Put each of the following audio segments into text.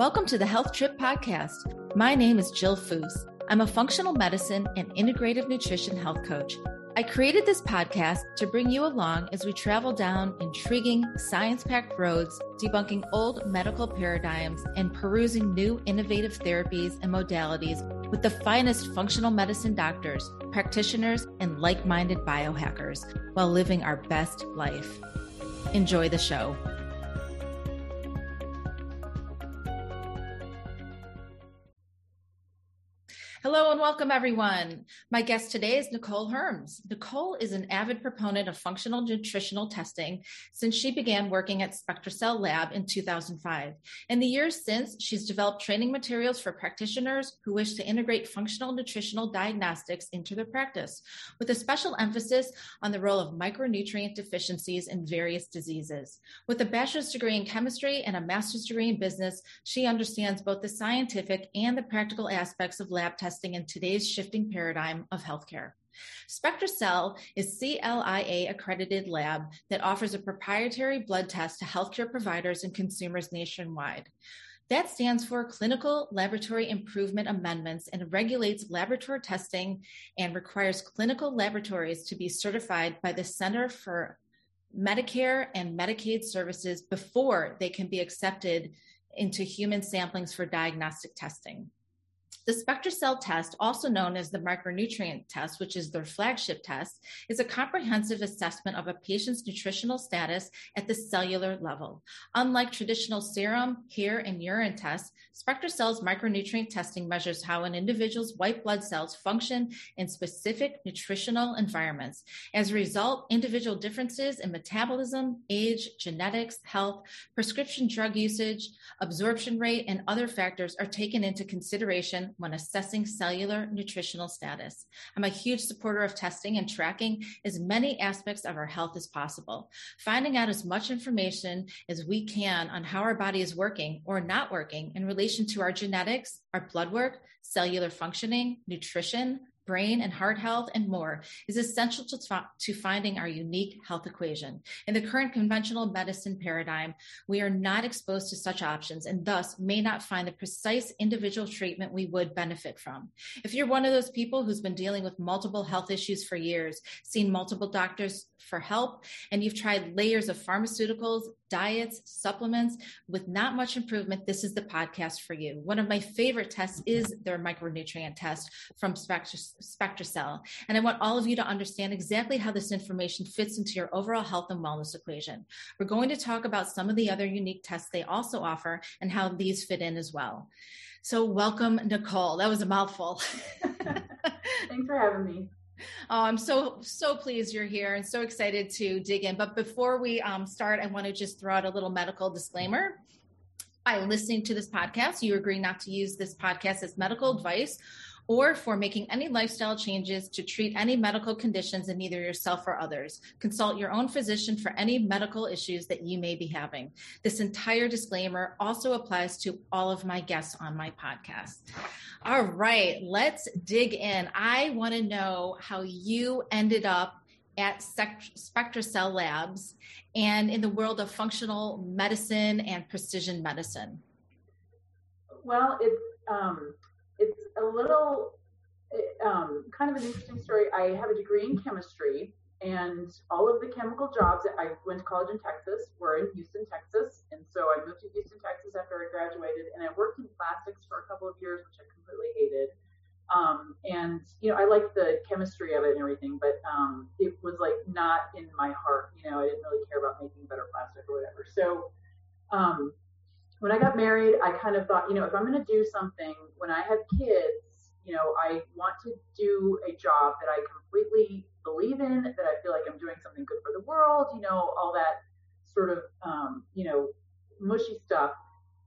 Welcome to the Health Trip Podcast. My name is Jill Foose. I'm a functional medicine and integrative nutrition health coach. I created this podcast to bring you along as we travel down intriguing, science packed roads, debunking old medical paradigms and perusing new innovative therapies and modalities with the finest functional medicine doctors, practitioners, and like minded biohackers while living our best life. Enjoy the show. Hello and welcome, everyone. My guest today is Nicole Herms. Nicole is an avid proponent of functional nutritional testing since she began working at SpectraCell Lab in 2005. In the years since, she's developed training materials for practitioners who wish to integrate functional nutritional diagnostics into their practice, with a special emphasis on the role of micronutrient deficiencies in various diseases. With a bachelor's degree in chemistry and a master's degree in business, she understands both the scientific and the practical aspects of lab testing in today's shifting paradigm of healthcare. SpectraCell is CLIA accredited lab that offers a proprietary blood test to healthcare providers and consumers nationwide. That stands for Clinical Laboratory Improvement Amendments and regulates laboratory testing and requires clinical laboratories to be certified by the Center for Medicare and Medicaid Services before they can be accepted into human samplings for diagnostic testing. The SpectraCell test, also known as the micronutrient test, which is their flagship test, is a comprehensive assessment of a patient's nutritional status at the cellular level. Unlike traditional serum, hair, and urine tests, SpectraCell's micronutrient testing measures how an individual's white blood cells function in specific nutritional environments. As a result, individual differences in metabolism, age, genetics, health, prescription drug usage, absorption rate, and other factors are taken into consideration when assessing cellular nutritional status. I'm a huge supporter of testing and tracking as many aspects of our health as possible. Finding out as much information as we can on how our body is working or not working in relation to our genetics, our blood work, cellular functioning, nutrition, brain and heart health, and more is essential to, to finding our unique health equation. In the current conventional medicine paradigm, we are not exposed to such options and thus may not find the precise individual treatment we would benefit from. If you're one of those people who's been dealing with multiple health issues for years, seen multiple doctors for help, and you've tried layers of pharmaceuticals, diets, supplements with not much improvement, this is the podcast for you. One of my favorite tests is their micronutrient test from SpectraCell. And I want all of you to understand exactly how this information fits into your overall health and wellness equation. We're going to talk about some of the other unique tests they also offer and how these fit in as well. So, welcome, Nicole. That was a mouthful. Thanks for having me. Oh, I'm so so pleased you're here and so excited to dig in. But before we um, start, I want to just throw out a little medical disclaimer. By listening to this podcast, you agree not to use this podcast as medical advice or for making any lifestyle changes to treat any medical conditions in either yourself or others. Consult your own physician for any medical issues that you may be having. This entire disclaimer also applies to all of my guests on my podcast. All right, let's dig in. I want to know how you ended up at SpectraCell Labs and in the world of functional medicine and precision medicine. Well, it's um, a little um, kind of an interesting story. I have a degree in chemistry, and all of the chemical jobs that I went to college in Texas were in Houston, Texas. And so I moved to Houston, Texas after I graduated, and I worked in plastics for a couple of years, which I completely hated. Um, and you know, I liked the chemistry of it and everything, but um, it was like not in my heart. You know, I didn't really care about making better plastic or whatever. So um, when I got married, I kind of thought, you know, if I'm going to do something when I have kids, you know, I want to do a job that I completely believe in, that I feel like I'm doing something good for the world, you know, all that sort of, um, you know, mushy stuff.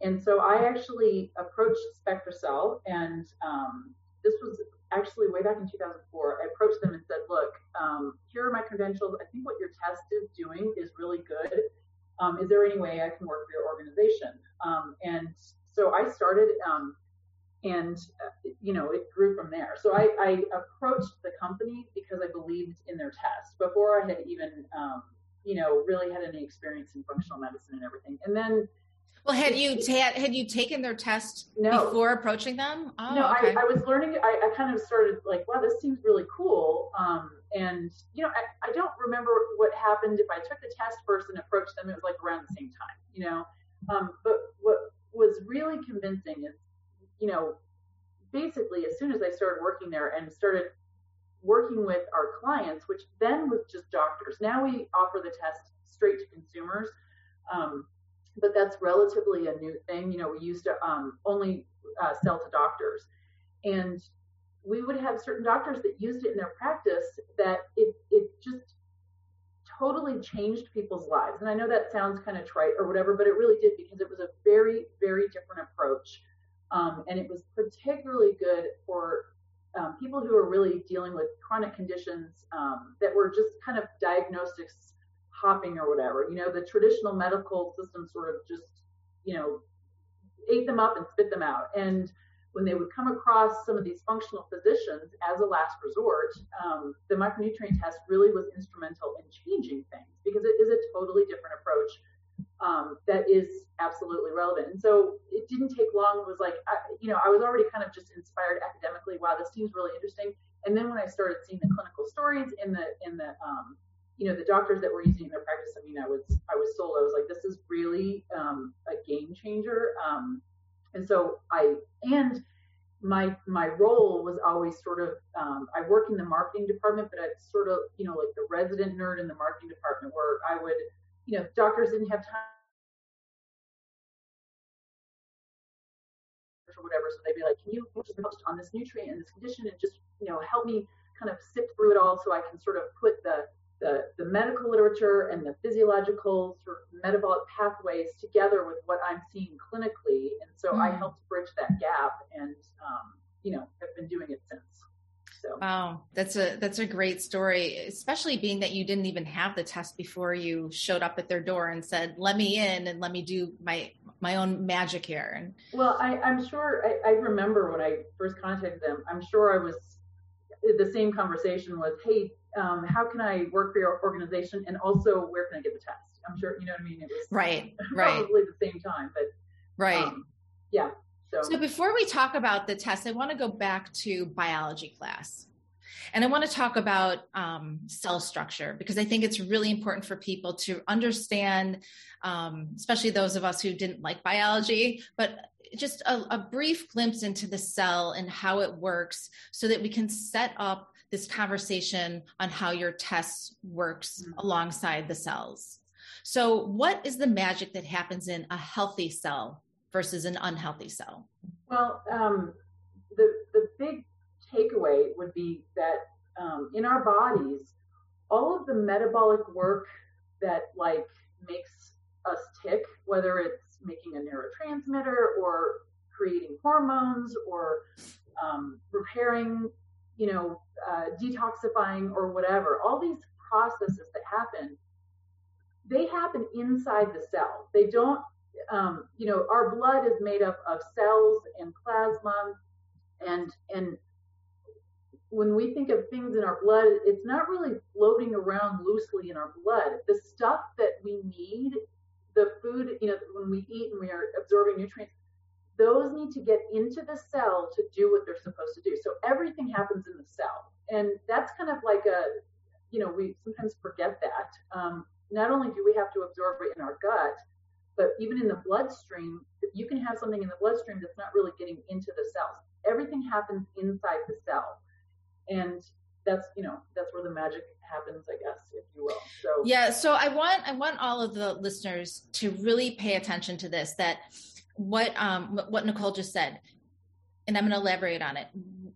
And so I actually approached SpectraCell, and um, this was actually way back in 2004. I approached them and said, "Look, um, here are my credentials. I think what your test is doing is really good. Um, is there any way I can work for your organization?" Um, and so I started um, and uh, you know it grew from there so I, I, approached the company because i believed in their test before i had even um, you know really had any experience in functional medicine and everything and then Well, had you ta- had you taken their test no. before approaching them? Oh, no, okay. I, I, was learning. I, I, kind of started like, wow, this seems really cool. And you know, I, I don't remember what happened if I took the test first and approached them. It was like around the same time, you know. Um, but what was really convincing is, you know, basically as soon as I started working there and started working with our clients, which then was just doctors. Now we offer the test straight to consumers. Um, but that's relatively a new thing. You know, we used to um, only uh, sell to doctors, and we would have certain doctors that used it in their practice that it it just totally changed people's lives. And I know that sounds kind of trite or whatever, but it really did because it was a very very different approach, um, and it was particularly good for um, people who are really dealing with chronic conditions um, that were just kind of diagnostics hopping or whatever. You know, the traditional medical system sort of just, you know, ate them up and spit them out. And when they would come across some of these functional physicians as a last resort, um, the micronutrient test really was instrumental in changing things because it is a totally different approach um, that is absolutely relevant. And so it didn't take long. It was like, I, you know, I was already kind of just inspired academically. Wow, this seems really interesting. And then when I started seeing the clinical stories in the in the um, you know the doctors that were using in their practice i mean i was i was sold i was like this is really um, a game changer um, and so i and my my role was always sort of um, i work in the marketing department but it's sort of you know like the resident nerd in the marketing department where i would you know doctors didn't have time or whatever. So they'd be like can you post on this nutrient and this condition and just you know help me kind of sift through it all so i can sort of put the the, the medical literature and the physiological sort of metabolic pathways together with what I'm seeing clinically. And so mm. I helped bridge that gap and, um, you know, have been doing it since. So. Wow, that's a that's a great story, especially being that you didn't even have the test before you showed up at their door and said, "Let me in and let me do my my own magic here." And well, I, I'm sure I, I remember when I first contacted them. I'm sure I was the same conversation was, "Hey, um, how can I work for your organization, and also where can I get the test? I'm sure you know what I mean. It was right, right, probably the same time, but right, um, yeah. So. so before we talk about the test, I want to go back to biology class. And I want to talk about um, cell structure because I think it's really important for people to understand, um, especially those of us who didn't like biology, but just a, a brief glimpse into the cell and how it works so that we can set up this conversation on how your test works mm-hmm. alongside the cells. So, what is the magic that happens in a healthy cell versus an unhealthy cell? Well, um, the the big takeaway would be that um, in our bodies, all of the metabolic work that like makes us tick, whether it's making a neurotransmitter or hormones or um, repairing you know, uh, detoxifying or whatever, all these processes that happen, they happen inside the cell. They don't, um, you know, our blood is made up of cells and plasma, and and when we think of things in our blood, it's not really floating around loosely in our blood. The stuff that we need, the food, you know, when we eat and we are absorbing nutrients, those need to get into the cell to do what they're supposed to do. So everything happens in the cell. And that's kind of like a, you know, we sometimes forget that. Um, not only do we have to absorb it in our gut, but even in the bloodstream, you can have something in the bloodstream that's not really getting into the cells. Everything happens inside the cell. And that's, you know, that's where the magic happens, I guess, if you will. So Yeah, so I want I want all of the listeners to really pay attention to this that what um what Nicole just said, and I'm going to elaborate on it.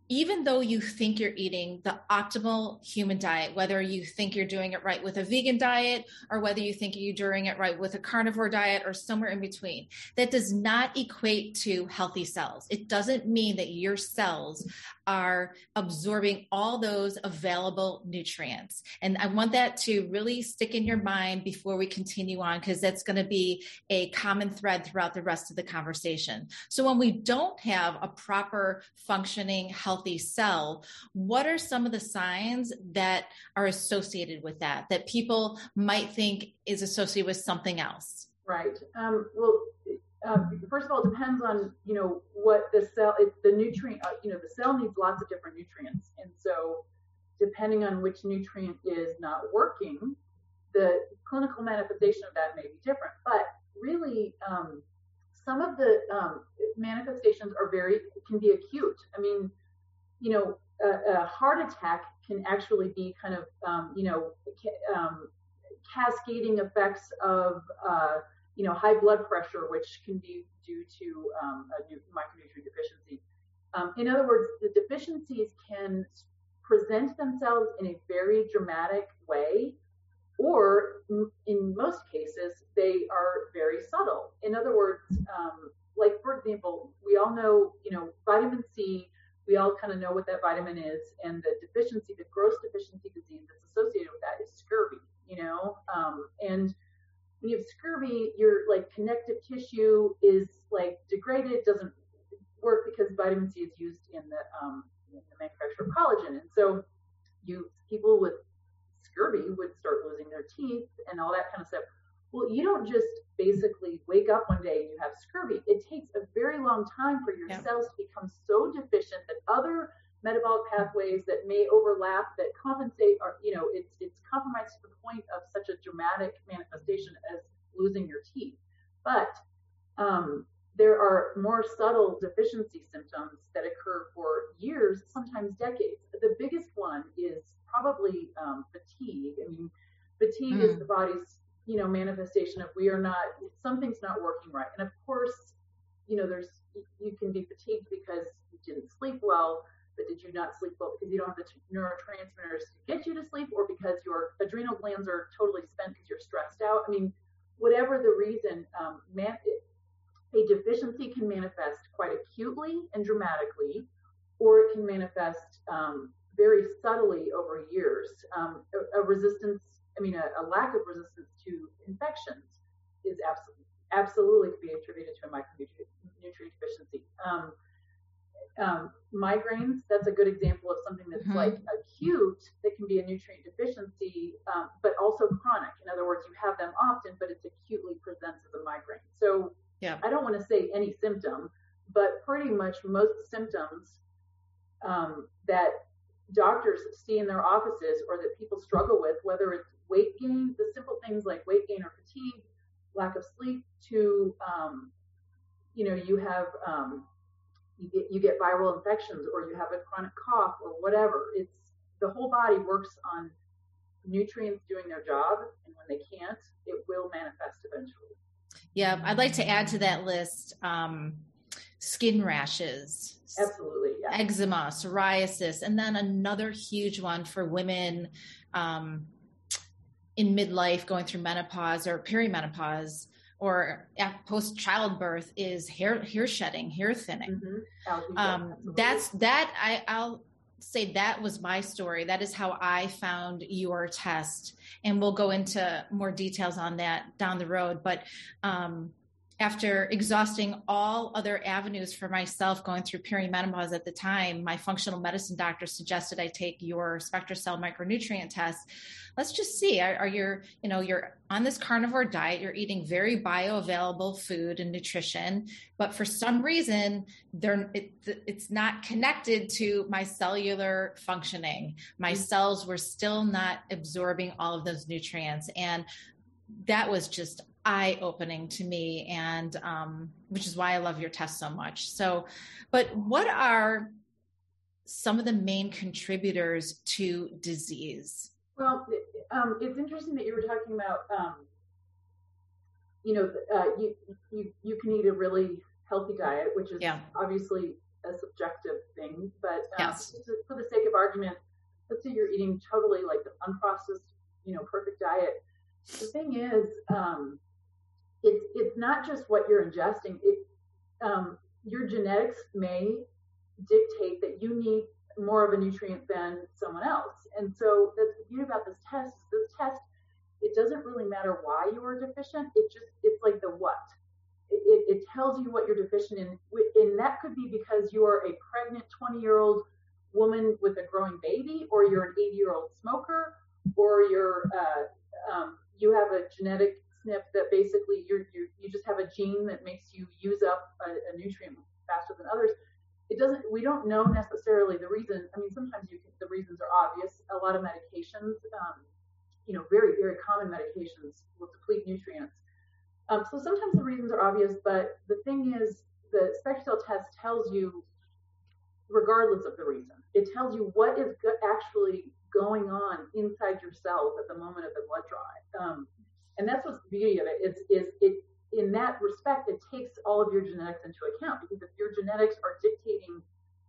Even though you think you're eating the optimal human diet, whether you think you're doing it right with a vegan diet or whether you think you're doing it right with a carnivore diet or somewhere in between, that does not equate to healthy cells. It doesn't mean that your cells are absorbing all those available nutrients. And I want that to really stick in your mind before we continue on, because that's going to be a common thread throughout the rest of the conversation. So when we don't have a proper functioning, healthy cell, what are some of the signs that are associated with that, that people might think is associated with something else? Right. Um, well, um, first of all, it depends on you know what the cell, it, the nutrient, uh, you know, the cell needs lots of different nutrients, and so depending on which nutrient is not working, the clinical manifestation of that may be different. But really, um, some of the um, manifestations are very can be acute. I mean, you know, a, a heart attack can actually be kind of um, you know um, cascading effects of uh, you know high blood pressure, which can be due to um, a micronutrient deficiency. Um, in other words, the deficiencies can present themselves in a very dramatic way, or in most cases, they are very subtle. In other words, um, like for example, we all know, you know, vitamin C. We all kind of know what that vitamin is, and the deficiency, the gross deficiency disease that's associated with that is scurvy. You know, um, and when you have scurvy, your like connective tissue is like degraded, doesn't work because vitamin C is used in the um, in the manufacture of collagen, and so you people with scurvy would start losing their teeth and all that kind of stuff. Well, you don't just basically wake up one day and you have scurvy. It takes a very long time for your cells to become so deficient that other metabolic pathways that may overlap that compensate are you know it's it's compromised to the point of such a dramatic manifestation as losing your teeth but um, there are more subtle deficiency symptoms that occur for years sometimes decades the biggest one is probably um, fatigue i mean fatigue mm. is the body's you know manifestation of we are not something's not working right and of course you know there's you can be fatigued because you didn't sleep well but did you not sleep well because you don't have the neurotransmitters to get you to sleep or because your adrenal glands are totally spent because you're stressed out? I mean, whatever the reason, um, man, a deficiency can manifest quite acutely and dramatically, or it can manifest um, very subtly over years. Um, a, a, resistance, I mean, a, a, lack of resistance to infections is absolutely absolutely could be attributed to a micronutrient deficiency. Um, um, migraines, that's a good example of something that's mm-hmm. like acute that can be a nutrient deficiency, um, but also chronic. In other words, you have them often, but it's acutely presents as a migraine. So yeah. I don't want to say any symptom, but pretty much most symptoms um, that doctors see in their offices or that people struggle with, whether it's weight gain, the simple things like weight gain or fatigue, lack of sleep, to um, you know, you have um, you get you get viral infections or you have a chronic cough or whatever. It's the whole body works on nutrients doing their job, and when they can't, it will manifest eventually. Yeah, I'd like to add to that list um, skin rashes. Absolutely. Yeah. Eczema, psoriasis, and then another huge one for women um, in midlife going through menopause or perimenopause or post childbirth is hair hair shedding, hair thinning. Mm-hmm. Um, that's that I, I'll say that was my story. That is how I found your test, and we'll go into more details on that down the road. But um, after exhausting all other avenues for myself going through perimenopause at the time, my functional medicine doctor suggested I take your SpectraCell micronutrient test. Let's just see. Are, are you, you know, you're on this carnivore diet, you're eating very bioavailable food and nutrition, but for some reason, they're, it, it's not connected to my cellular functioning. My mm-hmm. cells were still not absorbing all of those nutrients. And that was just eye opening to me and um, which is why i love your test so much so but what are some of the main contributors to disease well um, it's interesting that you were talking about um, you know uh, you, you you can eat a really healthy diet which is yeah. obviously a subjective thing but um, yes. for the sake of argument let's say you're eating totally like the unprocessed you know perfect diet the thing is um, it's it's not just what you're ingesting. It um, your genetics may dictate that you need more of a nutrient than someone else. And so that's the beauty about this test. This test, it doesn't really matter why you are deficient. It just it's like the what. It, it, it tells you what you're deficient in, and that could be because you are a pregnant 20 year old woman with a growing baby, or you're an 80 year old smoker, or you're uh, um, you have a genetic SNP that basically you're you just have a gene that makes you use up a, a nutrient faster than others. It doesn't. We don't know necessarily the reason. I mean, sometimes you can, the reasons are obvious. A lot of medications, um, you know, very very common medications will deplete nutrients. Um, so sometimes the reasons are obvious, but the thing is, the SpectraCell test tells you, regardless of the reason, it tells you what is actually going on inside your cells at the moment of the blood draw. Um, and that's what's the beauty of it is, is it in that respect, it takes all of your genetics into account because if your genetics are dictating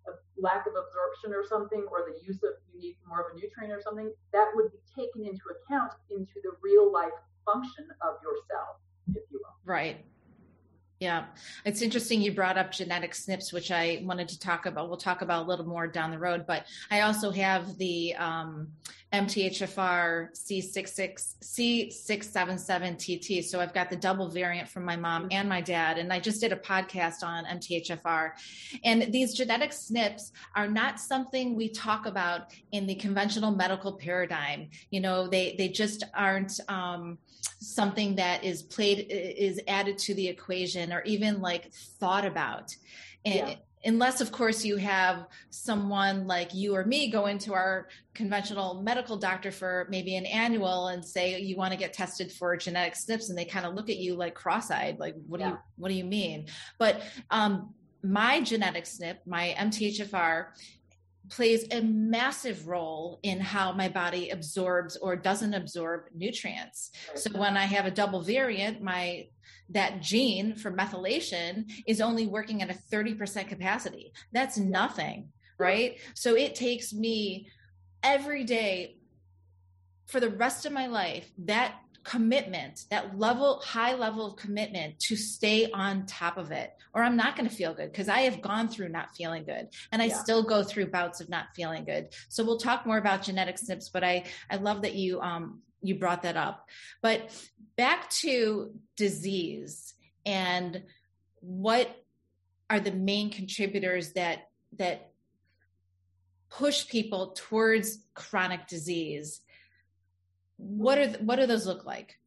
a lack of absorption or something, or the use of you need more of a nutrient or something, that would be taken into account into the real life function of your cell, if you will. Right. Yeah, it's interesting you brought up genetic SNPs, which I wanted to talk about. We'll talk about a little more down the road, but I also have the um, MTHFR C66 C677TT. So I've got the double variant from my mom and my dad, and I just did a podcast on MTHFR. And these genetic SNPs are not something we talk about in the conventional medical paradigm. You know, they they just aren't. Um, something that is played is added to the equation or even like thought about and yeah. Unless of course you have someone like you or me go into our conventional medical doctor for maybe an annual and say you want to get tested for genetic SNPs and they kind of look at you like cross-eyed like what yeah. do you what do you mean but um my genetic SNP, my MTHFR, plays a massive role in how my body absorbs or doesn't absorb nutrients. So when I have a double variant, my that gene for methylation is only working at a 30% capacity. That's nothing, right? So it takes me every day for the rest of my life that commitment, that level, high level of commitment to stay on top of it, or I'm not going to feel good because I have gone through not feeling good and I yeah. still go through bouts of not feeling good. So we'll talk more about genetic SNPs, but I, I love that you, um, you brought that up. But back to disease and what are the main contributors that, that push people towards chronic disease what are what do those look like?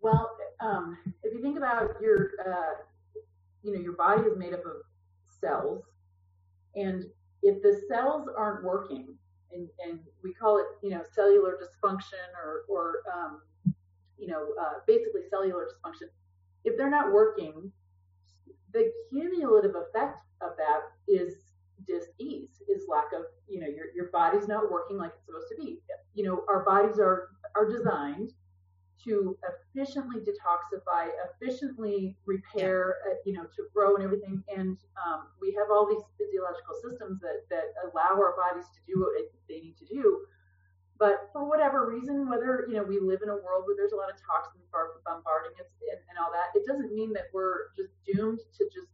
Well, um, if you think about your, uh, you know, your body is made up of cells, and if the cells aren't working, and, and we call it, you know, cellular dysfunction or, or um, you know, uh, basically cellular dysfunction. If they're not working, the cumulative effect of that is disease is lack of you know your, your body's not working like it's supposed to be. You know our bodies are are designed to efficiently detoxify efficiently repair uh, you know to grow and everything. And um, we have all these physiological systems that that allow our bodies to do what they need to do. But for whatever reason whether you know we live in a world where there's a lot of toxins bombarding us and, and all that it doesn't mean that we're just doomed to just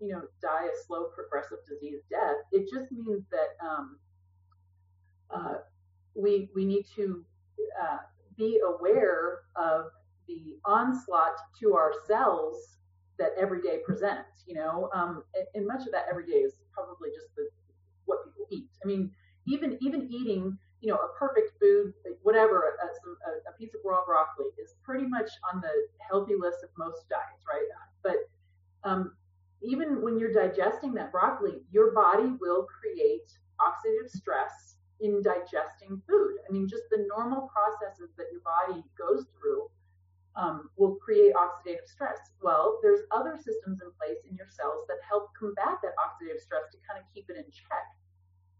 you know, die a slow progressive disease death. It just means that um, uh, we we need to uh, be aware of the onslaught to our cells that every day presents. You know, um, and, and, much of that every day is probably just the what people eat. I mean, even even eating you know a perfect food, whatever, a, a, piece of raw broccoli is pretty much on the healthy list of most diets, right? But um, even when you're digesting that broccoli, your body will create oxidative stress in digesting food. I mean, just the normal processes that your body goes through um, will create oxidative stress. Well, there's other systems in place in your cells that help combat that oxidative stress to kind of keep it in check.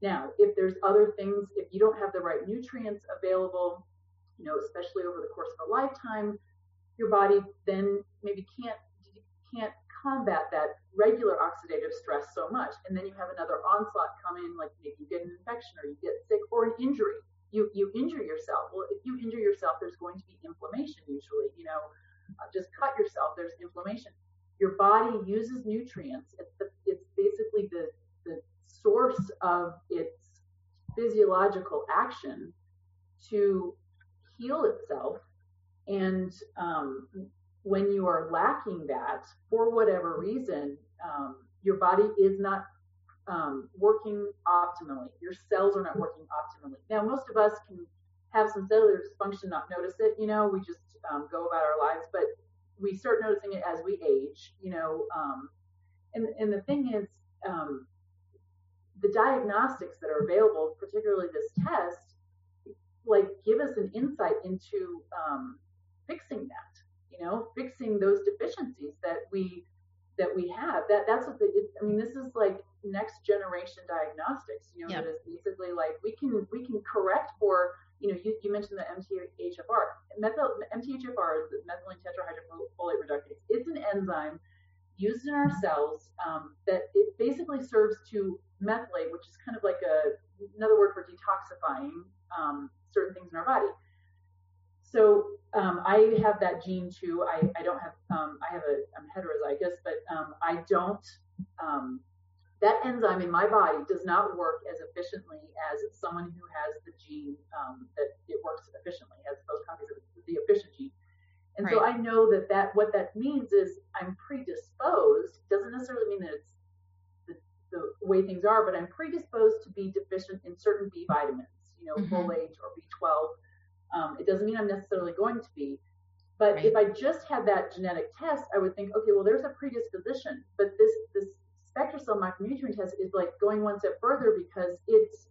Now, if there's other things, if you don't have the right nutrients available, you know, especially over the course of a lifetime, your body then maybe can't can't combat that regular oxidative stress so much. And then you have another onslaught come in, like maybe you get an infection or you get sick or an injury. You, you injure yourself. Well, if you injure yourself, there's going to be inflammation usually. You know, uh, just cut yourself, there's inflammation. Your body uses nutrients. It's, the, it's basically the, the source of its physiological action to heal itself and um, when you are lacking that for whatever reason, um, your body is not um, working optimally. Your cells are not working optimally. Now, most of us can have some cellular dysfunction, not notice it. You know, we just um, go about our lives, but we start noticing it as we age, you know. Um, and and the thing is, um, the diagnostics that are available, particularly this test, like give us an insight into um, fixing that. You know, fixing those deficiencies that we that we have. That that's what the. It, I mean, this is like next generation diagnostics. You know, yep. that is basically like we can we can correct for. You know, you, you mentioned the MTHFR. Methyl, MTHFR is the methylene tetrahydrofolate reductase. It's an enzyme used in our cells um, that it basically serves to methylate, which is kind of like a another word for detoxifying um, certain things in our body. So um, I have that gene too. I, I don't have um, I have a I'm heterozygous, but um, I don't. Um, that enzyme in my body does not work as efficiently as someone who has the gene um, that it works efficiently, has both copies of the efficient gene. And right. so I know that that what that means is I'm predisposed. Doesn't necessarily mean that it's the, the way things are, but I'm predisposed to be deficient in certain B vitamins, you know, mm-hmm. folate or B12 um, it doesn't mean I'm necessarily going to be. But right. if I just had that genetic test, I would think, okay, well, there's a predisposition. But this this SpectraCell micronutrient test is like going one step further because it's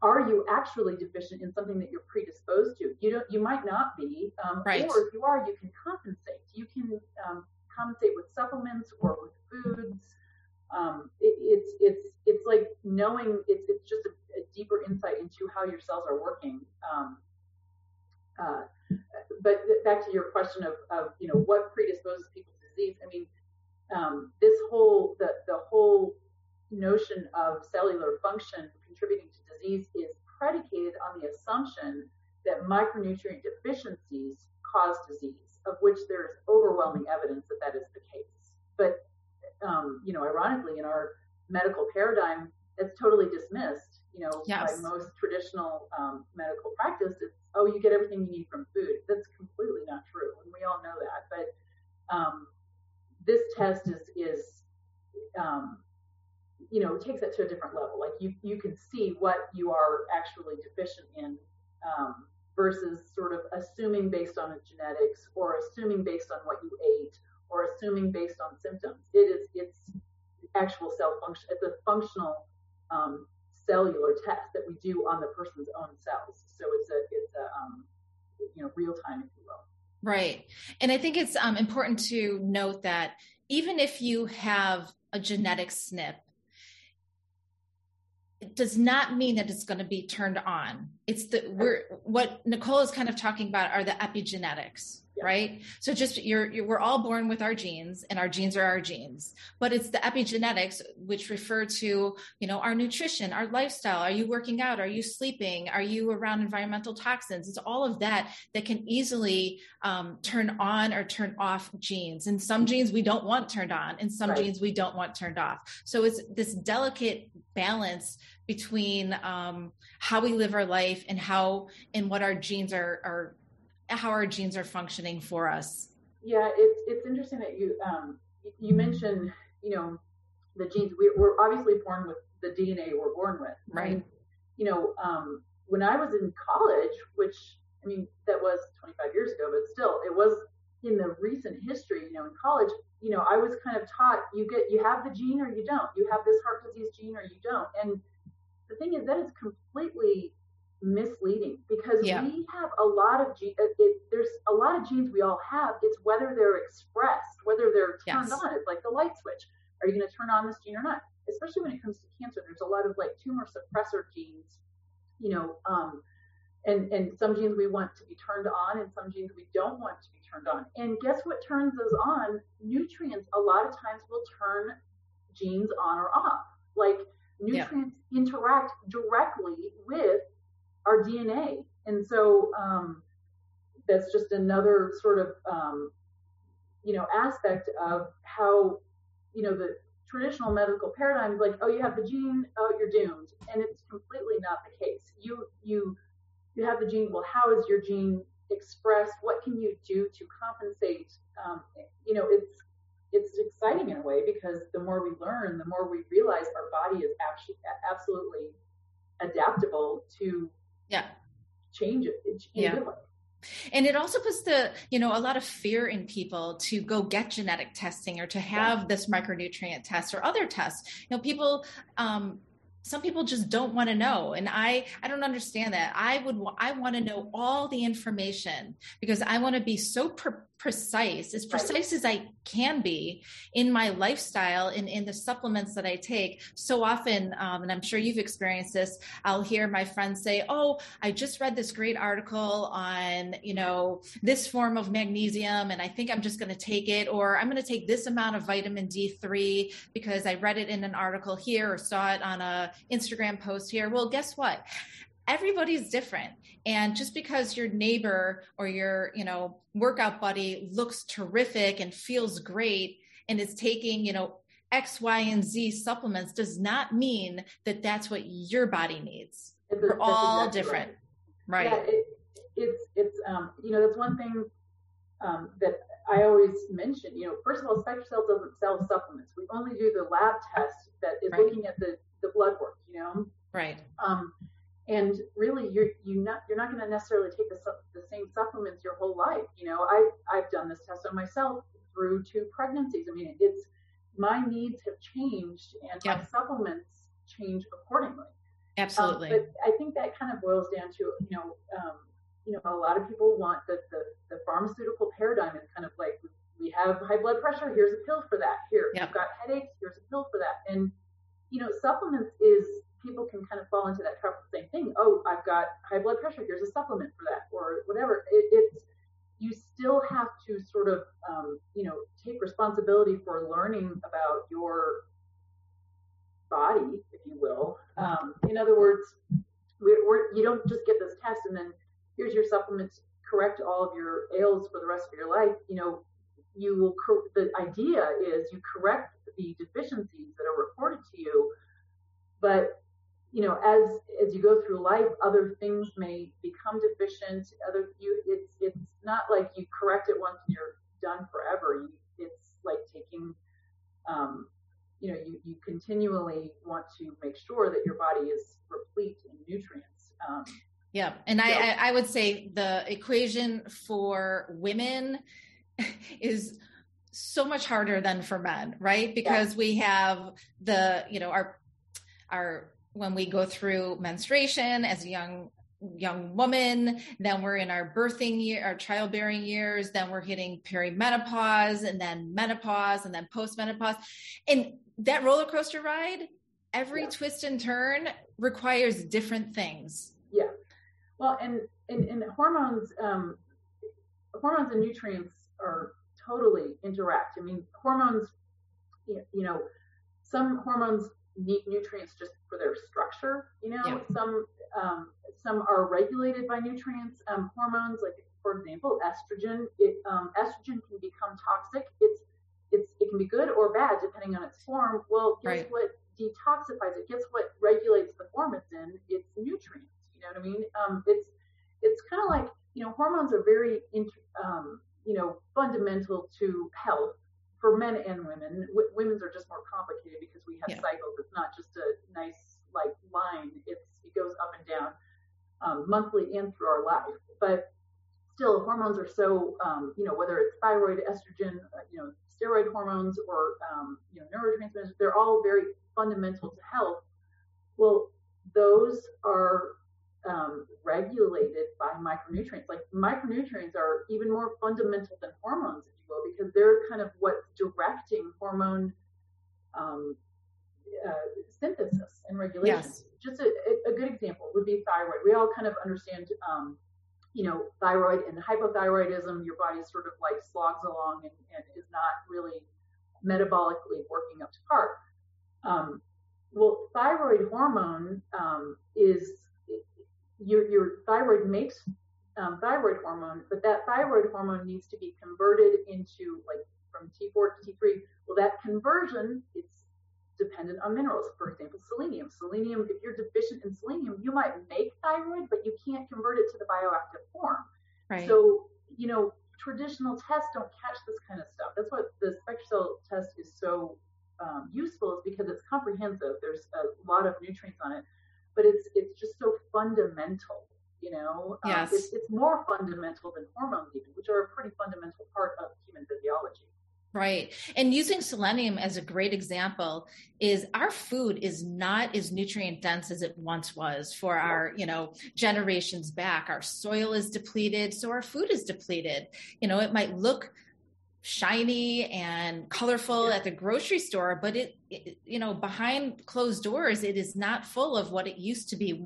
are you actually deficient in something that you're predisposed to? You don't. You might not be, um, right. or if you are, you can compensate. You can um, compensate with supplements or with foods. Um, it, it's it's it's like knowing. It's it's just a, a, deeper insight into how your cells are working. Um, uh, but back to your question of, of, you know, what predisposes people to disease. I mean, um, this whole the the whole notion of cellular function contributing to disease is predicated on the assumption that micronutrient deficiencies cause disease, of which there is overwhelming evidence that that is the case. But um, you know, ironically, in our medical paradigm, it's totally dismissed. You know, yes. by most traditional um, medical practice, it's oh, you get everything you need from food. That's completely not true, and we all know that. But um, this test is is um, you know takes it to a different level. Like you you can see what you are actually deficient in. Um, versus sort of assuming based on genetics or assuming based on what you ate or assuming based on symptoms. It is it's actual cell function. It's a functional um, cellular test that we do on the person's own cells. So it's a it's a um, you know real time, if you will. Right, and I think it's um, important to note that even if you have a genetic SNP, it does not mean that it's going to be turned on. It's the we're what Nicole is kind of talking about are the epigenetics yeah. right? So just you're, you're, we're all born with our genes and our genes are our genes, but it's the epigenetics which refer to, you know, our nutrition, our lifestyle. Are you working out? Are you sleeping? Are you around environmental toxins? It's all of that that can easily um, turn on or turn off genes. And some genes we don't want turned on and some right. genes we don't want turned off. So it's this delicate balance between um, how we live our life and how and what our genes are are how our genes are functioning for us. Yeah, it's it's interesting that you um, you mentioned you know the genes. We, are obviously born with the DNA we're born with, right? And, you know, um, when I was in college, which I mean that was 25 years ago, but still, it was in the recent history. You know, in college, you know, I was kind of taught you get you have the gene or you don't. You have this heart disease gene or you don't. And the thing is that is completely misleading because yeah. we have a lot of genes. There's a lot of genes we all have. It's whether they're expressed, whether they're turned yes. on. It's like the light switch. Are you going to turn on this gene or not? Especially when it comes to cancer, there's a lot of like tumor suppressor genes. You know, um, and and some genes we want to be turned on, and some genes we don't want to be turned on. And guess what turns those on? Nutrients. A lot of times will turn genes on or off. Like nutrients yeah. interact directly with our DNA. And so um, that's just another sort of, um, you know, aspect of how, you know, the traditional medical paradigm is like, oh, you have the gene, oh, you're doomed. And it's completely not the case. You, you, you have the gene. Well, how is your gene expressed? What can you do to compensate? Um, you know, it's, it's exciting in a way because the more we learn, the more we realize our body is actually absolutely adaptable to yeah. Change it. Yeah. And it also puts the, you know, a lot of fear in people to go get genetic testing or to have this micronutrient test or other tests. You know, people um, some people just don't want to know. And i i don't understand that. I would i want to know all the information because i want to be so pre- precise as precise as i can be in my lifestyle and in the supplements that i take so often um, and i'm sure you've experienced this i'll hear my friends say oh i just read this great article on you know this form of magnesium and i think i'm just going to take it or i'm going to take this amount of vitamin d3 because i read it in an article here or saw it on a Instagram post here. Well, guess what? Everybody's different. And just because your neighbor or your, you know, workout buddy looks terrific and feels great and is taking, you know, X, Y, and Z supplements does not mean that that's what your body needs. We're all exactly different. Right. right. Yeah, it, it's, it's, um, you know, that's one thing um, that I always mention, you know, first of all, SpectraCell doesn't sell supplements. We only do the lab test that is right. looking at the the blood work, you know? Right. Um, and really you're you not you're not going to necessarily take the, the same supplements your whole life you know? I i've done this test on myself through two pregnancies. I mean it's my needs have changed and my supplements change accordingly. Absolutely. Um, but i think that kind of boils down to you know um, you know a lot of people want the, the the pharmaceutical paradigm is kind of like we have high blood pressure here's a pill for that. Here yep. you've got headaches here's a pill for that. And you know, supplements is people can kind of fall into that trap of the same thing. Oh, I've got high blood pressure. Here's a supplement for that, or whatever. It, it's you still have to sort of, um, you know, take responsibility for learning about your body, if you will. Um, in other words, we're, we're, you don't just get this test and then here's your supplements, correct all of your ails for the rest of your life. You know, you will. The idea is you correct the deficiencies that are reported to you. But you know, as as you go through life, other things may become deficient. Other you, it's it's not like you correct it once and you're done forever. You, it's like taking, um, you know, you you continually want to make sure that your body is replete in nutrients. Um, yeah, and so, I I would say the equation for women is so much harder than for men, right? Because yeah. we have the, you know, our our when we go through menstruation as a young young woman, then we're in our birthing year, our childbearing years, then we're hitting perimenopause and then menopause and then postmenopause. And that roller coaster ride, every yeah. twist and turn requires different things. Yeah. Well, and and, and hormones, um, hormones and nutrients are totally interact. I mean, hormones, you know, some hormones need nutrients just for their structure. You know, yeah. some um, some are regulated by nutrients. Um, hormones, like for example, estrogen. It, um, estrogen can become toxic. It's it's it can be good or bad depending on its form. Well, guess right. what detoxifies it? Guess what regulates the form it's in? It's nutrients. You know what I mean? Um, it's it's kind of like you know hormones are very int- um, you know, fundamental to health for men and women. W- women's are just more complicated because we have yeah. cycles. It's not just a nice like line. It's it goes up and down um, monthly and through our life. But still, hormones are so um, you know whether it's thyroid, estrogen, uh, you know, steroid hormones, or um, you know neurotransmitters, they're all very fundamental to health. Well, those are um, regulated by micronutrients. Like micronutrients are even more fundamental than hormones, will, because they're kind of what's directing hormone um, uh, synthesis and regulation. Yes. Just a, a, good example would be thyroid. We all kind of understand, um, you know, thyroid and hypothyroidism. Your body sort of like slogs along and, and is not really metabolically working up to par. Um, well, thyroid hormone um, is your, your thyroid makes um, thyroid hormone, but that thyroid hormone needs to be converted into like from T4 to T3. Well, that conversion it's dependent on minerals. For example, selenium. Selenium, if you're deficient in selenium, you might make thyroid, but you can't convert it to the bioactive form. Right. So, you know, traditional tests don't catch this kind of stuff. That's what the SpectraCell test is so um, useful is because it's comprehensive. There's a lot of nutrients on it but it's it's just so fundamental You know, um, yes. it's, it's more fundamental than hormones, even, which are a pretty fundamental part of human physiology. Right. And using selenium as a great example is our food is not as nutrient dense as it once was for our, you know, generations back. Our soil is depleted, so our food is depleted. You know, it might look shiny and colorful at the grocery store but it, it, you know behind closed doors it is not full of what it used to be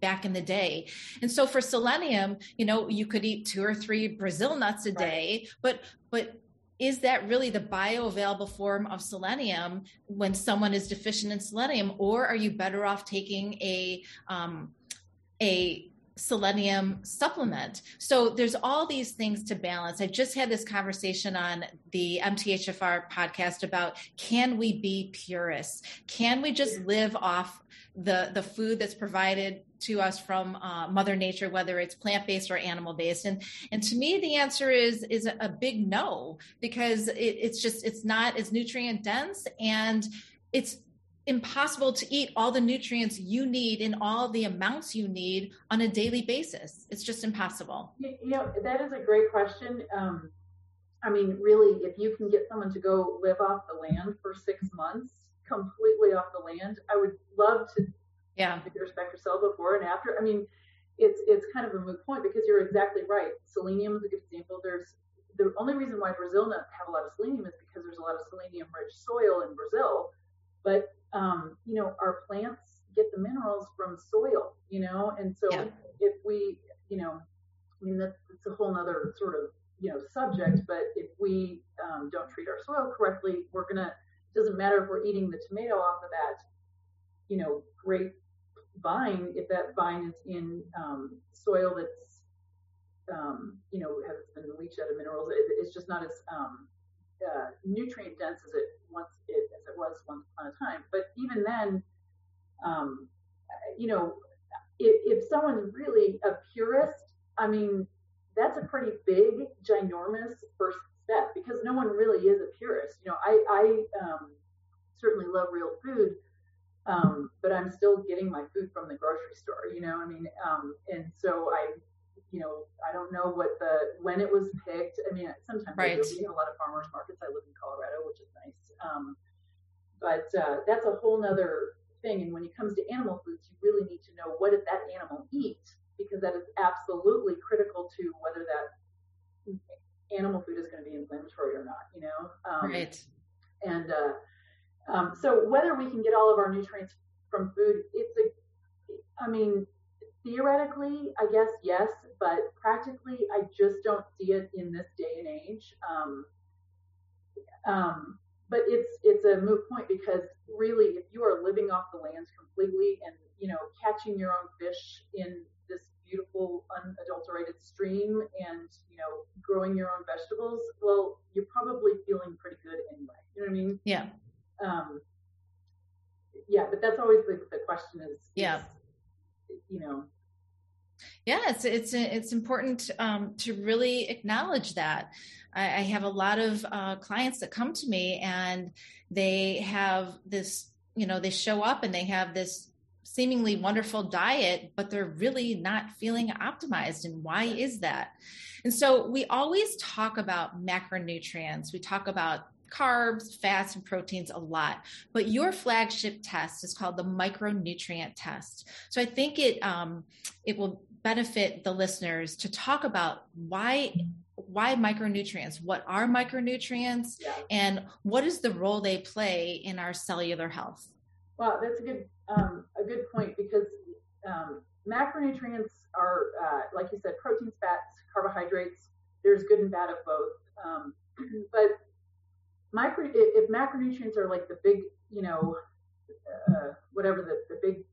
back in the day. And so for selenium you know you could eat two or three brazil nuts a day right. but but is that really the bioavailable form of selenium when someone is deficient in selenium? Or are you better off taking a um, a selenium supplement. So there's all these things to balance. I just had this conversation on the MTHFR podcast about can we be purists? Can we just live off the the food that's provided to us from uh, Mother Nature, whether it's plant based or animal based? And and to me, the answer is is a, a big no because it, it's just it's not as nutrient dense and it's impossible to eat all the nutrients you need in all the amounts you need on a daily basis. It's just impossible. You know, that is a great question. Um, I mean, really, if you can get someone to go live off the land for six months, completely off the land, I would love to yeah your SpectraCell before and after. I mean, it's it's kind of a moot point because you're exactly right. Selenium is a good example. There's the only reason why Brazil nuts have a lot of selenium is because there's a lot of selenium rich soil in Brazil. But um, you know, our plants get the minerals from soil, you know, and so yeah. if we, you know, I mean, that's, that's a whole nother sort of, you know, subject, but if we um, don't treat our soil correctly, we're going to, it doesn't matter if we're eating the tomato off of that, you know, great vine, if that vine is in um, soil that's, um, you know, has been leached out of minerals, it, it's just not as um, uh, nutrient dense as it once it, as it was once upon a time. But even then, um, you know, if, if someone's really a purist, I mean, that's a pretty big, ginormous first step because no one really is a purist. You know, I, I um, certainly love real food, um, but I'm still getting my food from the grocery store. You know, I mean, um, and so I you know, I don't know what the when it was picked. I mean, sometimes right. we have a lot of farmers markets. I live in Colorado, which is nice. Um, but uh, that's a whole nother thing. And when it comes to animal foods, you really need to know what did that animal eat because that is absolutely critical to whether that animal food is going to be inflammatory or not. You know, um, right? And uh, um, so whether we can get all of our nutrients from food, it's a, I mean, theoretically, I guess yes, but practically, I just don't see it in this day and age. Um, um, but it's it's a moot point because really, if you are living off the lands completely and you know catching your own fish in this beautiful unadulterated stream and you know growing your own vegetables, well, you're probably feeling pretty good anyway. You know what I mean? Yeah. Um, yeah, but that's always the, the question is, yeah, is, you know, yeah, it's it's it's important um, to really acknowledge that. I, I have a lot of uh, clients that come to me and they have this, you know, they show up and they have this seemingly wonderful diet, but they're really not feeling optimized. And why is that? And so we always talk about macronutrients. We talk about carbs, fats, and proteins a lot. But your flagship test is called the micronutrient test. So I think it um, it will benefit the listeners to talk about why why micronutrients what are micronutrients and what is the role they play in our cellular health well that's a good um, a good point because um, macronutrients are uh, like you said proteins fats carbohydrates there's good and bad of both um, but micro if macronutrients are like the big you know uh, whatever the, the big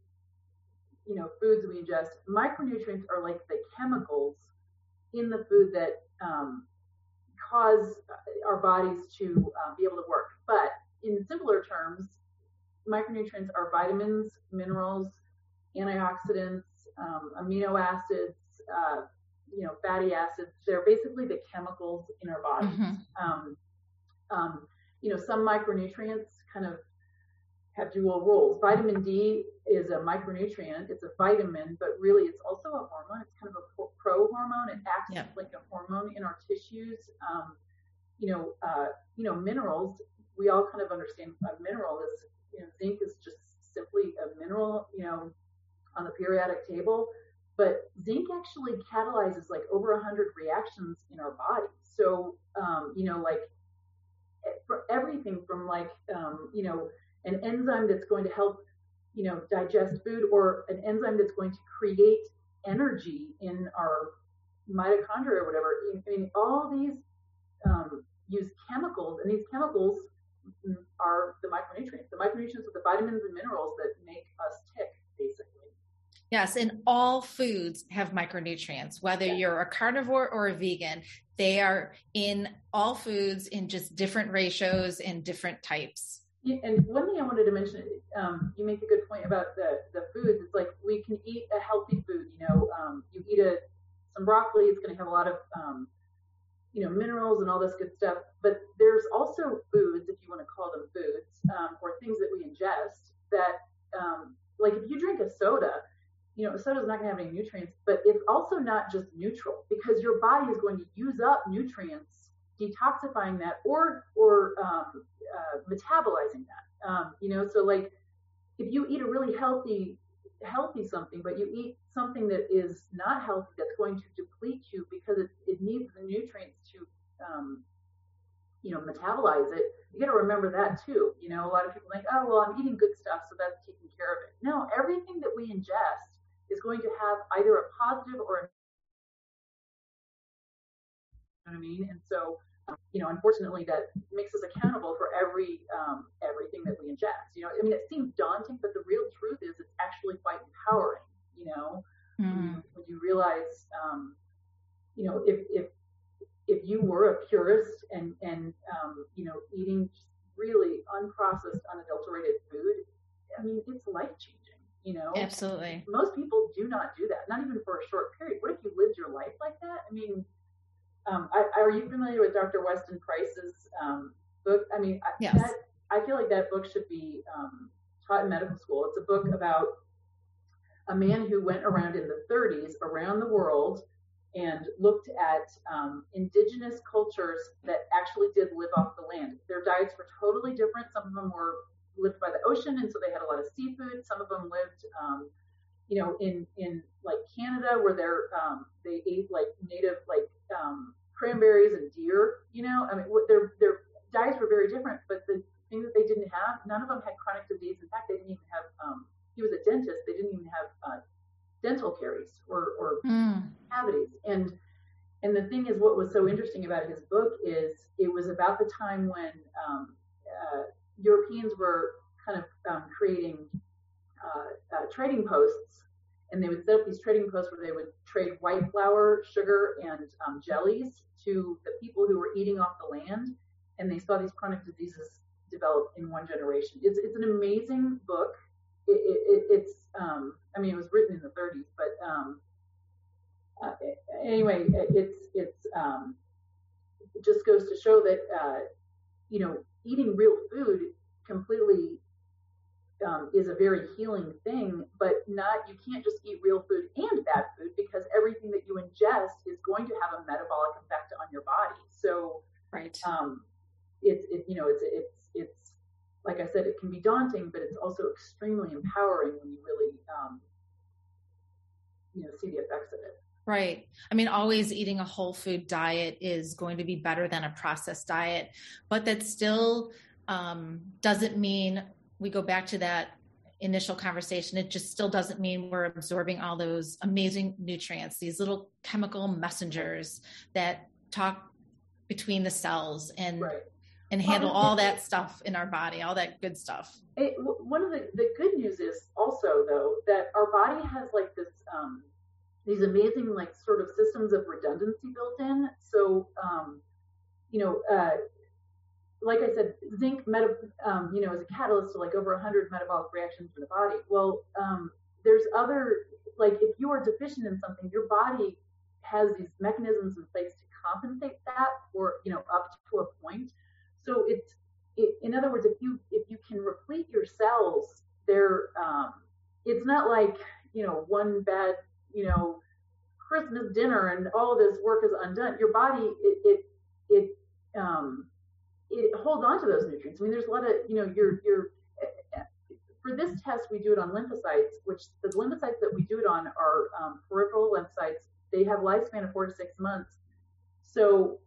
you know foods we ingest micronutrients are like the chemicals in the food that um, cause our bodies to uh, be able to work. But in simpler terms micronutrients are vitamins minerals antioxidants um, amino acids uh, you know fatty acids. They're basically the chemicals in our bodies. Mm-hmm. um, um, you know, some micronutrients kind of have dual roles. Vitamin D is a micronutrient, it's a vitamin, but really it's also a hormone. It's kind of a pro hormone. It acts yep. like a hormone in our tissues. Um, you know, uh, you know, minerals. We all kind of understand a mineral is, you know, zinc is just simply a mineral, you know, on the periodic table. But zinc actually catalyzes like over 100 reactions in our body. So, um, you know, like for everything from like, um, you know, an enzyme that's going to help, you know, digest food or an enzyme that's going to create energy in our mitochondria or whatever. I mean, all these um, use chemicals, and these chemicals are the micronutrients. The micronutrients are the vitamins and minerals that make us tick, basically. Yes, and all foods have micronutrients, whether yeah. you're a carnivore or a vegan. They are in all foods in just different ratios and different types. Yeah, and one thing I wanted to mention, um, you make a good point about the, the foods. It's like we can eat a healthy food. You know, um, you eat a some broccoli, it's going to have a lot of um, you know minerals and all this good stuff. But there's also foods, if you want to call them foods, um, or things that we ingest that, um, like if you drink a soda, you know, soda is not going to have any nutrients, but it's also not just neutral because your body is going to use up nutrients detoxifying that or or um, uh, metabolizing that. Um, you know, so like if you eat a really healthy healthy something, but you eat something that is not healthy, that's going to deplete you because it, it needs the nutrients to um, you know metabolize it. You got to remember that too. You know, a lot of people think, oh well, I'm eating good stuff, so that's taking care of it. No, everything that we ingest is going to have either a positive or a you know what I mean? And so you know, unfortunately, that makes us accountable for every um, everything that we ingest. You know, I mean, it seems daunting, but the real truth is it's actually quite empowering. You know, mm. when you realize, um, you know, if if if you were a purist and and um, you know eating really unprocessed, unadulterated food, I mean, it's life changing. You know, absolutely. Most people do not do that, not even for a short period. What if you lived your life like that? I mean um, I, are you familiar with Dr. Weston Price's um, book? I mean, yes. that, I feel like that book should be um, taught in medical school. It's a book about a man who went around in the 30s around the world and looked at um, indigenous cultures that actually did live off the land. Their diets were totally different. Some of them were lived by the ocean, and so they had a lot of seafood. Some of them lived, um, you know, in in like Canada, where they're um, they ate like native like um, cranberries and deer. You know, I mean, their their diets were very different, but the thing that they didn't have, none of them had chronic disease. In fact, they didn't even have. Um, he was a dentist. They didn't even have uh, dental caries or, or mm. cavities. And and the thing is, what was so interesting about his book is it was about the time when um, uh, Europeans were kind of um, creating uh, uh trading posts and they would set up these trading posts where they would trade white flour, sugar, and um, jellies to the people who were eating off the land, and they saw these chronic diseases develop in one generation. It's it's an amazing book. It, it, it's um, I mean it was written in the 30s, but um, uh, anyway, it's it's um, it just goes to show that uh, you know eating real food completely um, is a very healing thing, but not you can't just eat real food and bad food because everything that you ingest is going to have a metabolic effect on your body. So, right, um, it's it, you know it's it's it's like I said, it can be daunting, but it's also extremely empowering when you really um, you know see the effects of it. Right. I mean, always eating a whole food diet is going to be better than a processed diet, but that still um, doesn't mean we go back to that initial conversation, it just still doesn't mean we're absorbing all those amazing nutrients, these little chemical messengers that talk between the cells and right. and handle all that stuff in our body, all that good stuff. It, one of the, the good news is also though that our body has like this um, these amazing like sort of systems of redundancy built in. So um, you know, uh, like I said, zinc, meta, um, you know, is a catalyst to like over 100 metabolic reactions in the body. Well, um, there's other, like if you are deficient in something, your body has these mechanisms in place to compensate that for, you know, up to a point. So it's, it, in other words, if you if you can replete your cells. They're um, it's not like you know one bad you know Christmas dinner and all this work is undone. Your body it it, it um, it holds on to those nutrients. I mean, there's a lot of you know your your for this test we do it on lymphocytes, which the lymphocytes that we do it on are um, peripheral lymphocytes. They have lifespan of four to six months, so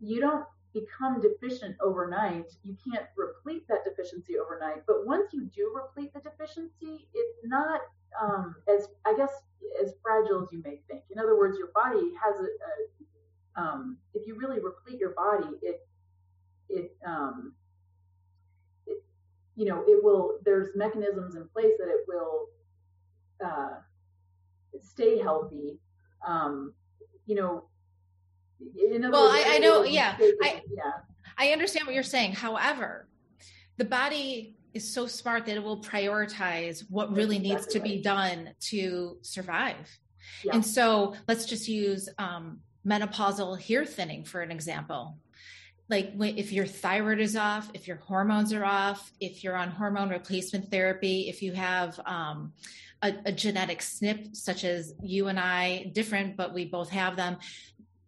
you don't become deficient overnight. You can't replete that deficiency overnight. But once you do replete the deficiency, it's not um, as I guess as fragile as you may think. In other words, your body has a, a um, if you really replete your body, it it um, it you know it will. There's mechanisms in place that it will uh, stay healthy. Um, you know. well, words, I, I know. Yeah, I, yeah. I understand what you're saying. However, the body is so smart that it will prioritize what really exactly needs to right. be done to survive. Yeah. And so let's just use um, menopausal hair thinning for an example. Like if your thyroid is off, if your hormones are off, if you're on hormone replacement therapy, if you have um, a, a genetic SNP, such as you and I, different, but we both have them.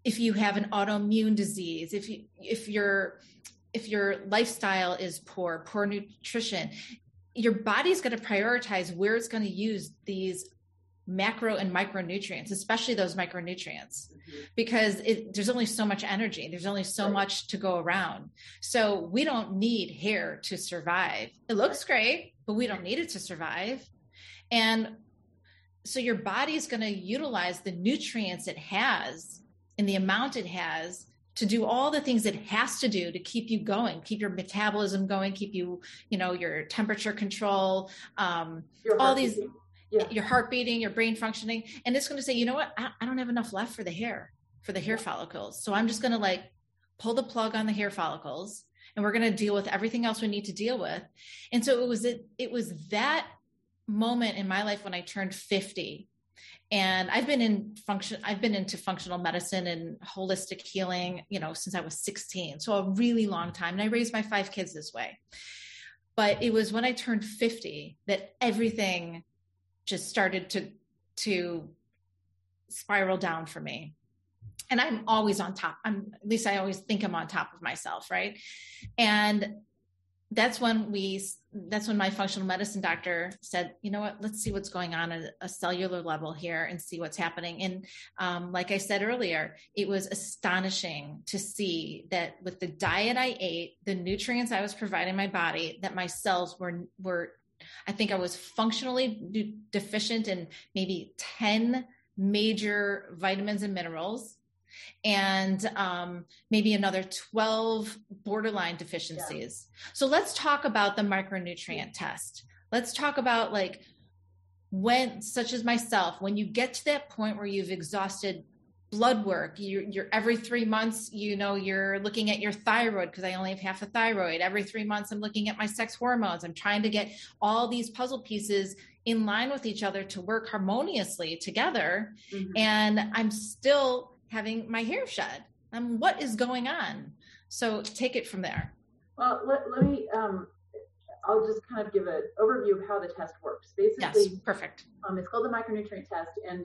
If you have an autoimmune disease, if you if you're if your lifestyle is poor, poor nutrition, your body's going to prioritize where it's going to use these macro and micronutrients, especially those micronutrients, mm-hmm. because it, there's only so much energy. There's only so right. much to go around. So we don't need hair to survive. It looks great, but we don't need it to survive. And so your body is going to utilize the nutrients it has in the amount it has to do all the things it has to do to keep you going keep your metabolism going keep you you know your temperature control um, all these yeah. your heart beating your brain functioning. And it's going to say you know what? I, I, don't have enough left for the hair for the hair yeah. follicles. So i'm just going to like pull the plug on the hair follicles and we're going to deal with everything else we need to deal with. And so it was it, it was that moment in my life when i turned 50 and i've been in function i've been into functional medicine and holistic healing you know since i was 16 so a really long time. And i raised my five kids this way. But it was when i turned 50 that everything just started to to spiral down for me. And i'm always on top. I'm at least i always think i'm on top of myself right? And that's when we that's when my functional medicine doctor said you know what? Let's see what's going on at a cellular level here and see what's happening. And um, like i said earlier it was astonishing to see that with the diet i ate the nutrients i was providing my body that my cells were were i think i was functionally deficient in maybe 10 major vitamins and minerals and um, maybe another 12 borderline deficiencies. Yeah. So let's talk about the micronutrient test. Let's talk about like when, such as myself, when you get to that point where you've exhausted blood work you're, you're, every three months you know you're looking at your thyroid because i only have half a thyroid every three months i'm looking at my sex hormones i'm trying to get all these puzzle pieces in line with each other to work harmoniously together mm-hmm. and i'm still having my hair shed. Um, what is going on? So take it from there. Well, let, let me, um, I'll just kind of give an overview of how the test works. Basically, yes, perfect. Um, it's called the micronutrient test, and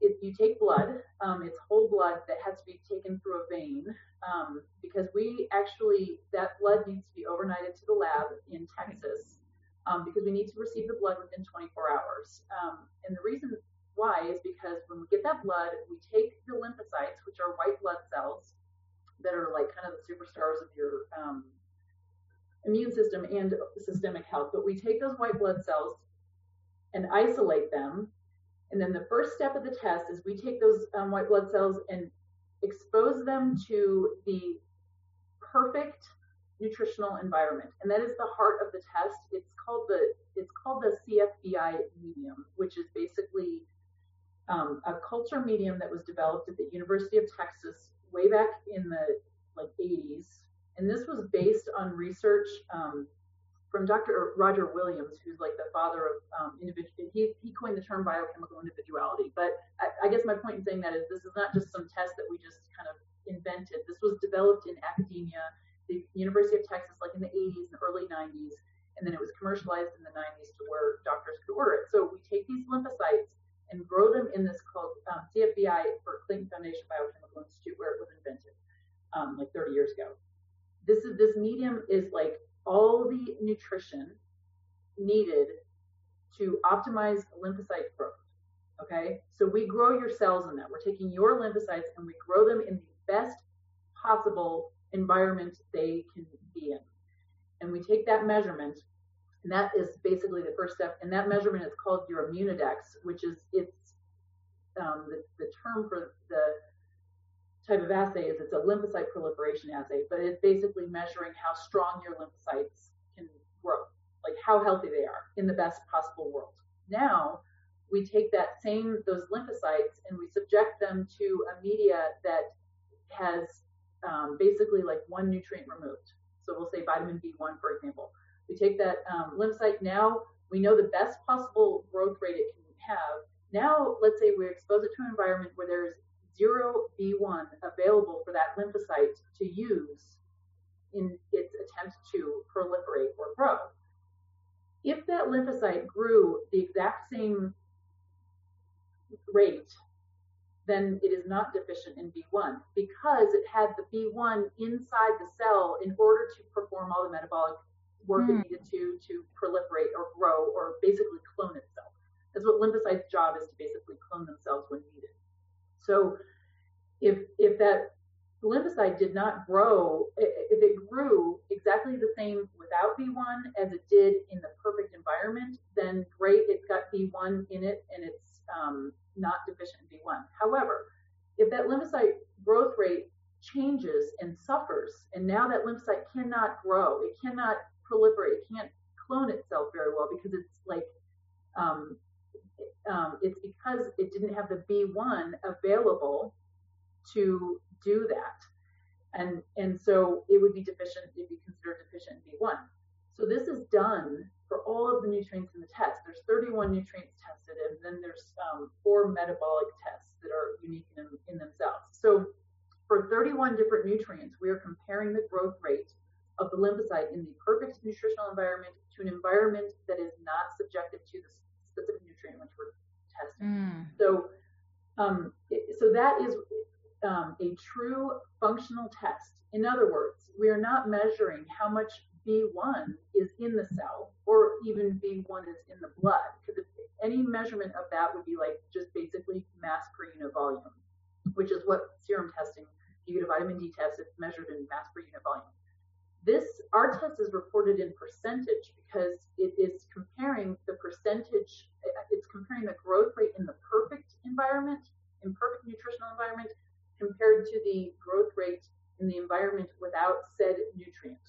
if you take blood, um, it's whole blood that has to be taken through a vein um, because we actually that blood needs to be overnighted to the lab in Texas um, because we need to receive the blood within 24 hours. Um, and the reason why is because when we get that blood, we take the lymphocytes, which are white blood cells that are like kind of the superstars of your um, immune system and systemic health. But we take those white blood cells and isolate them. And then the first step of the test is we take those um, white blood cells and expose them to the perfect nutritional environment. And that is the heart of the test. It's called the it's called the CFBI medium, which is basically um, a culture medium that was developed at the University of Texas way back in the like 80s, and this was based on research um, from Dr. Roger Williams, who's like the father of um, individual. He, he coined the term biochemical individuality. But I, I guess my point in saying that is this is not just some test that we just kind of invented. This was developed in academia, the University of Texas, like in the 80s and early 90s, and then it was commercialized in the 90s to where doctors could order it. So we take these lymphocytes and grow them in this called um, CFBI for Clayton Foundation Biochemical Institute, where it was invented um, like 30 years ago. This is this medium is like all the nutrition needed to optimize lymphocyte growth. Okay, so we grow your cells in that. We're taking your lymphocytes and we grow them in the best possible environment they can be in. And we take that measurement, and that is basically the first step. And that measurement is called your Immunidex, which is it's um, the, the term for the type of assay is it's a lymphocyte proliferation assay, but it's basically measuring how strong your lymphocytes can grow, like how healthy they are in the best possible world. Now we take that same those lymphocytes and we subject them to a media that has um, basically like one nutrient removed. So we'll say vitamin B1, for example. We take that um, lymphocyte. Now we know the best possible growth rate it can have. Now, let's say we expose it to an environment where there's zero B1 available for that lymphocyte to use in its attempt to proliferate or grow. If that lymphocyte grew the exact same rate, then it is not deficient in B1 because it had the B1 inside the cell in order to perform all the metabolic work mm. it needed to to proliferate or grow or basically clone itself. That's what lymphocytes' job is to basically clone themselves when needed. So if if that lymphocyte did not grow, if it grew exactly the same without B1 as it did in the perfect environment, then great, it's got B1 in it and it's um, not deficient in B1. However, if that lymphocyte growth rate changes and suffers, and now that lymphocyte cannot grow, it cannot proliferate, it can't clone itself very well because it's like um, um, it's because it didn't have the B1 available to do that. And, and so it would be deficient, it'd be considered deficient in B1. So this is done for all of the nutrients in the test. There's 31 nutrients tested, and then there's um, four metabolic tests that are unique in, in themselves. So for 31 different nutrients, we are comparing the growth rate of the lymphocyte in the perfect nutritional environment to an environment that is not subjective to the specific nutrient which we're testing. Mm. So, um, so that is um, a true functional test. In other words, we are not measuring how much B1 is in the cell or even B1 is in the blood, because any measurement of that would be like just basically mass per unit volume, which is what serum testing, you get a vitamin D test, it's measured in mass per unit volume. This, our test is reported in percentage because it is comparing the percentage, it's comparing the growth rate in the perfect environment, in perfect nutritional environment, compared to the growth rate in the environment without said nutrient.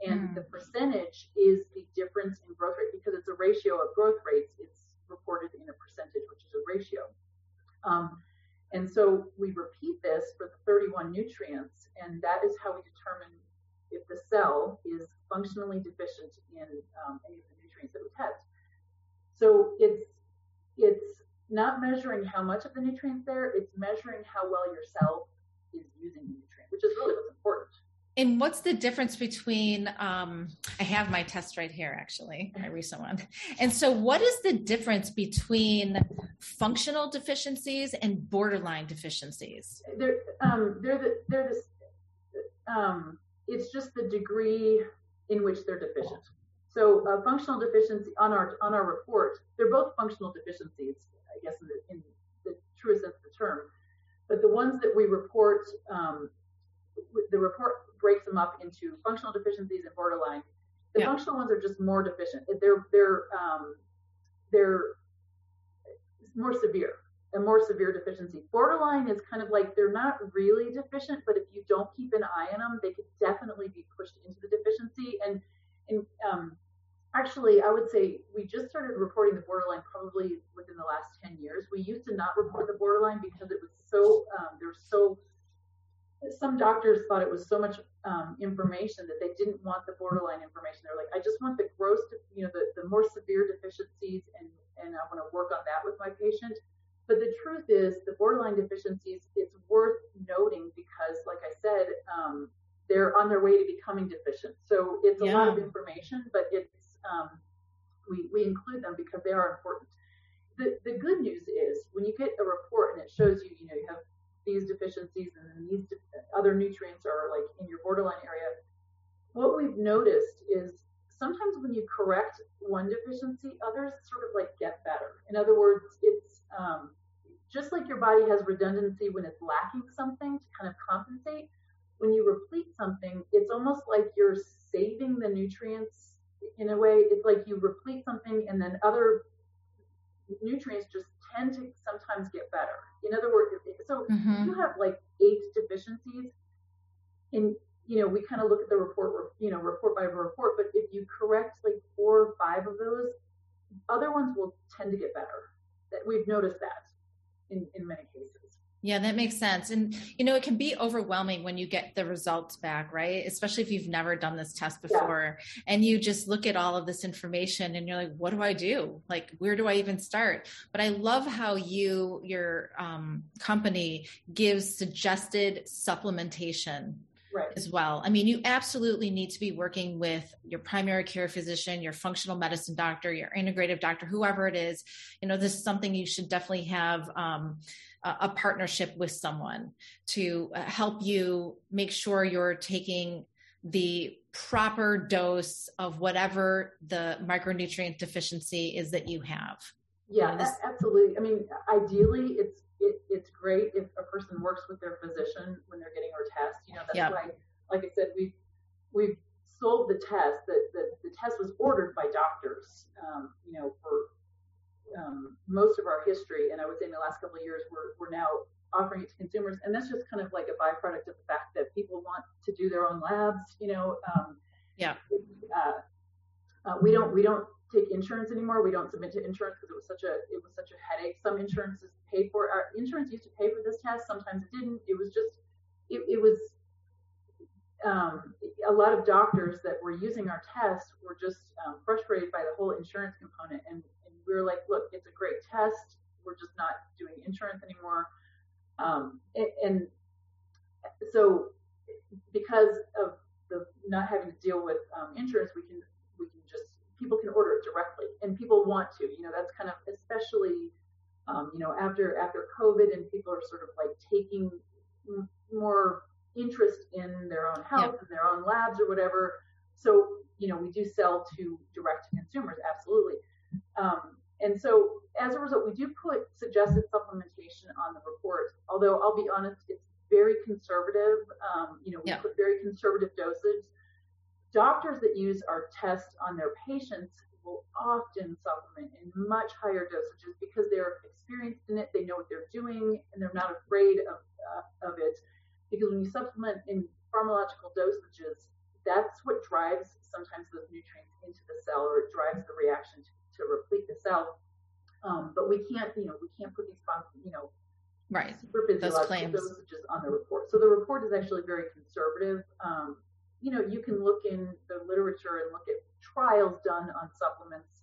And mm. the percentage is the difference in growth rate because it's a ratio of growth rates. It's reported in a percentage, which is a ratio. Um, and so we repeat this for the 31 nutrients, and that is how we determine if the cell is functionally deficient in um, any of the nutrients that we test. So it's it's not measuring how much of the nutrients there, it's measuring how well your cell is using the nutrient, which is really what's important. And what's the difference between? Um, I have my test right here, actually, my recent one. And so, what is the difference between functional deficiencies and borderline deficiencies? They're um, they're the, they're the, um, it's just the degree in which they're deficient. So, uh, functional deficiency on our on our report, they're both functional deficiencies. I guess, in the, in the truest sense of the term. But the ones that we report, um, the report breaks them up into functional deficiencies and borderline. The yeah. functional ones are just more deficient. They're they're um, they're more severe, a more severe deficiency. Borderline is kind of like they're not really deficient, but if you don't keep an eye on them, they could definitely be pushed into the deficiency. And and um, actually, I would say we just started reporting the borderline probably within the last 10 years. We used to not report the borderline because it was so, um, there's so, some doctors thought it was so much um, information that they didn't want the borderline information. They're like, I just want the gross, you know, the, the more severe deficiencies and, and I want to work on that with my patient. But the truth is, the borderline deficiencies, it's worth noting because, like I said, um, they're on their way to becoming deficient. So it's a lot of information, but it's um, we, we include them because they are important. The, the good news is when you get a report and it shows you, you know, you have these deficiencies and then these de- other nutrients are like in your borderline area. What we've noticed is sometimes when you correct one deficiency, others sort of like get better. In other words, it's um, just like your body has redundancy when it's lacking something to kind of compensate. When you replete something, it's almost like you're saving the nutrients in a way. It's like you replete something and then other nutrients just tend to sometimes get better. In other words, so mm-hmm. you have like eight deficiencies, and you know we kind of look at the report, you know, report by report. But if you correct like four or five of those, other ones will tend to get better. That we've noticed that in in many cases. Yeah, that makes sense. And, you know, it can be overwhelming when you get the results back, right? Especially if you've never done this test before yeah. and you just look at all of this information and you're like, what do I do? Like, where do I even start? But I love how you, your um, company gives suggested supplementation Right. as well. I mean, you absolutely need to be working with your primary care physician, your functional medicine doctor, your integrative doctor, whoever it is. You know, this is something you should definitely have um, a partnership with someone to uh, help you make sure you're taking the proper dose of whatever the micronutrient deficiency is that you have. Yeah, this- absolutely. I mean, ideally, it's it, it's great if a person works with their physician when they're getting our test. You know, that's why, like I said, we've we've sold the test. That the, the test was ordered by doctors. Um, you know, for um, most of our history, and I would say in the last couple of years, we're, we're now offering it to consumers, and that's just kind of like a byproduct of the fact that people want to do their own labs. You know, um, yeah. Uh, uh, we don't we don't take insurance anymore. We don't submit to insurance because it was such a it was such a headache. Some insurances pay for our insurance used to pay for this test. Sometimes it didn't. It was just it, it was um, a lot of doctors that were using our test were just um, frustrated by the whole insurance component and we were like, look, it's a great test. We're just not doing insurance anymore. Um, and, and, so because of the not having to deal with um, insurance, we can we can just people can order it directly, and people want to. You know, that's kind of especially um, you know after after COVID, and people are sort of like taking more interest in their own health yep. and their own labs or whatever. So you know, we do sell to direct to consumers, absolutely. Um, and so as a result, we do put suggested supplementation on the report. Although I'll be honest, it's very conservative. Um, you know, we yeah. put very conservative dosage. Doctors that use our test on their patients will often supplement in much higher dosages because they're experienced in it, they know what they're doing, and they're not afraid of, uh, of it. Because when you supplement in pharmacological dosages, that's what drives sometimes those nutrients into the cell or it drives the reaction to to replete the cell. Um, but we can't, you know, we can't put these, you know, right super physiological dosages on the report. So the report is actually very conservative. Um, you know, you can look in the literature and look at trials done on supplements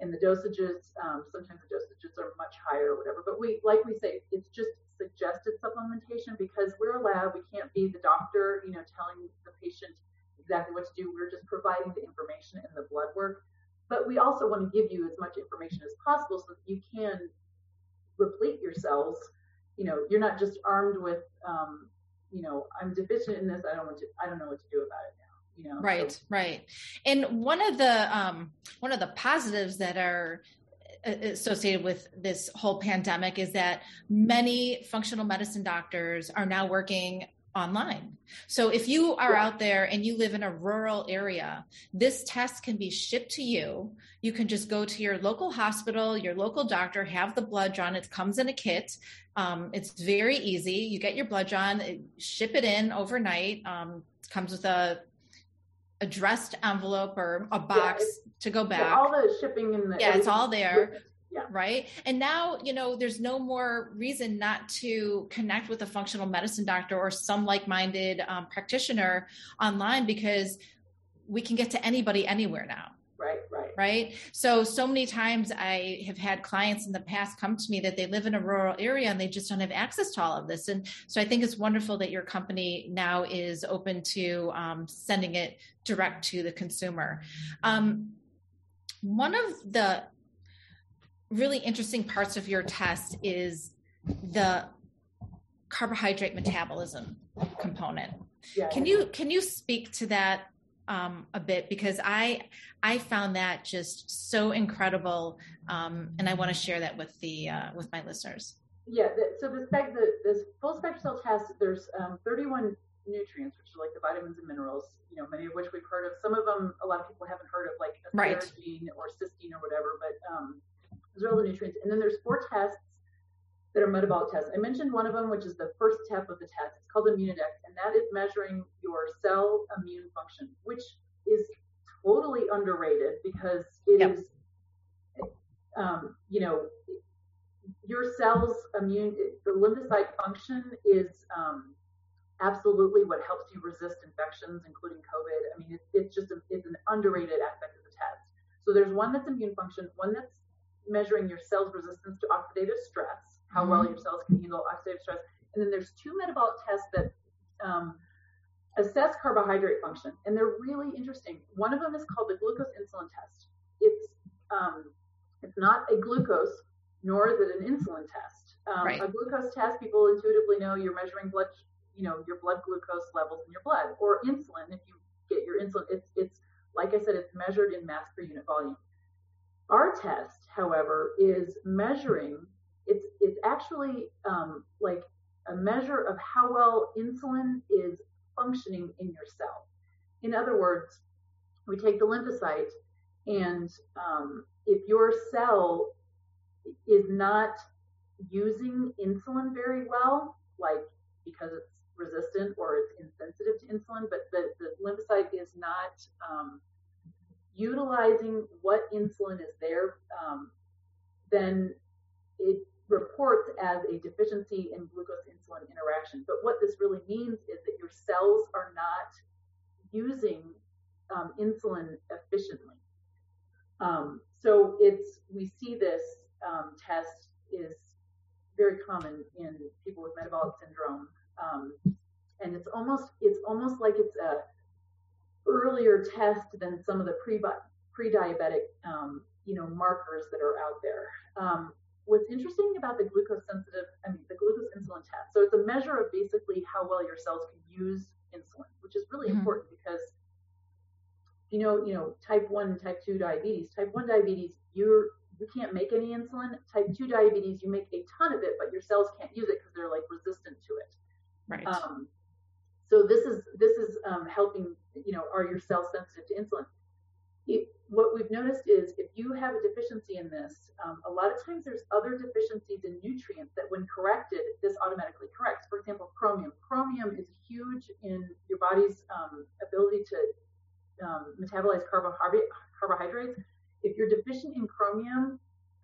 and the dosages. Um, sometimes the dosages are much higher or whatever. But we, like we say, it's just suggested supplementation because we're a lab. We can't be the doctor, you know, telling the patient exactly what to do. We're just providing the information and the blood work. But we also want to give you as much information as possible so that you can replete yourselves. You know, you're not just armed with, um, you know, I'm deficient in this. I don't want to. I don't know what to do about it now. You know, right, so. right. And one of the um, one of the positives that are uh, associated with this whole pandemic is that many functional medicine doctors are now working online. So if you are out there and you live in a rural area, this test can be shipped to you. You can just go to your local hospital, your local doctor, have the blood drawn. It comes in a kit. Um, it's very easy. You get your blood drawn, ship it in overnight. Um, it comes with a addressed envelope or a box yeah, to go back. Yeah, all the shipping in the yeah, it's all there. Yeah. Right. And now, you know, there's no more reason not to connect with a functional medicine doctor or some like minded um, practitioner online because we can get to anybody anywhere now. Right, right. Right. So, so many times I have had clients in the past come to me that they live in a rural area and they just don't have access to all of this. And so I think it's wonderful that your company now is open to um, sending it direct to the consumer. Um, one of the really interesting parts of your test is the carbohydrate metabolism component. Yeah. Can you can you speak to that um, a bit because I I found that just so incredible, um, and I want to share that with the uh, with my listeners. Yeah, the, so the, spec, the this full spectral test, there's um, 31 nutrients, which are like the vitamins and minerals, you know, many of which we've heard of. Some of them, a lot of people haven't heard of, like asparagine right. or cysteine or whatever, but all the nutrients. And then there's four tests that are metabolic tests. I mentioned one of them, which is the first step of the test. It's called Immunidex, and that is measuring your cell immune function, which is totally underrated because it yep. is, um, you know, your cells immune, the lymphocyte function is um, absolutely what helps you resist infections, including COVID. I mean, it's, it's just a, it's an underrated aspect of the test. So there's one that's immune function, one that's measuring your cells' resistance to oxidative stress, how mm-hmm. well your cells can handle oxidative stress. And then there's two metabolic tests that um, assess carbohydrate function, and they're really interesting. One of them is called the glucose insulin test. It's um, it's not a glucose, nor is it an insulin test. Um, right. A glucose test, people intuitively know you're measuring blood, you know, your blood glucose levels in your blood, or insulin. If you get your insulin, it's it's like I said, it's measured in mass per unit volume. Our test, however, is measuring it's it's actually um, like a measure of how well insulin is functioning in your cell. In other words, we take the lymphocyte, and um, if your cell is not using insulin very well, like because it's resistant or it's insensitive to insulin, but the, the lymphocyte is not um, utilizing what insulin is there, um, then it reports as a deficiency in glucose insulin interaction. But what this really means is that your cells are not using um, insulin efficiently. Um, so it's we see this um, test is very common in people with metabolic syndrome, um, and it's almost it's almost like it's a earlier test than some of the pre pre-diabetic um, you know markers that are out there. Um, what's interesting about the glucose sensitive, I mean, the glucose insulin test. So it's a measure of basically how well your cells can use insulin, which is really mm-hmm. important because you know, you know, type one and type two diabetes. Type one diabetes, you're you can't make any insulin. Type two diabetes, you make a ton of it, but your cells can't use it because they're like resistant to it. Right. Um, so this is this is um, helping. You know, are your cells sensitive to insulin? It, what we've noticed is if you have a deficiency in this, um, a lot of times there's other deficiencies in nutrients that, when corrected, this automatically corrects. For example, chromium. Chromium is huge in your body's um, ability to um, metabolize carbohydrates. If you're deficient in chromium,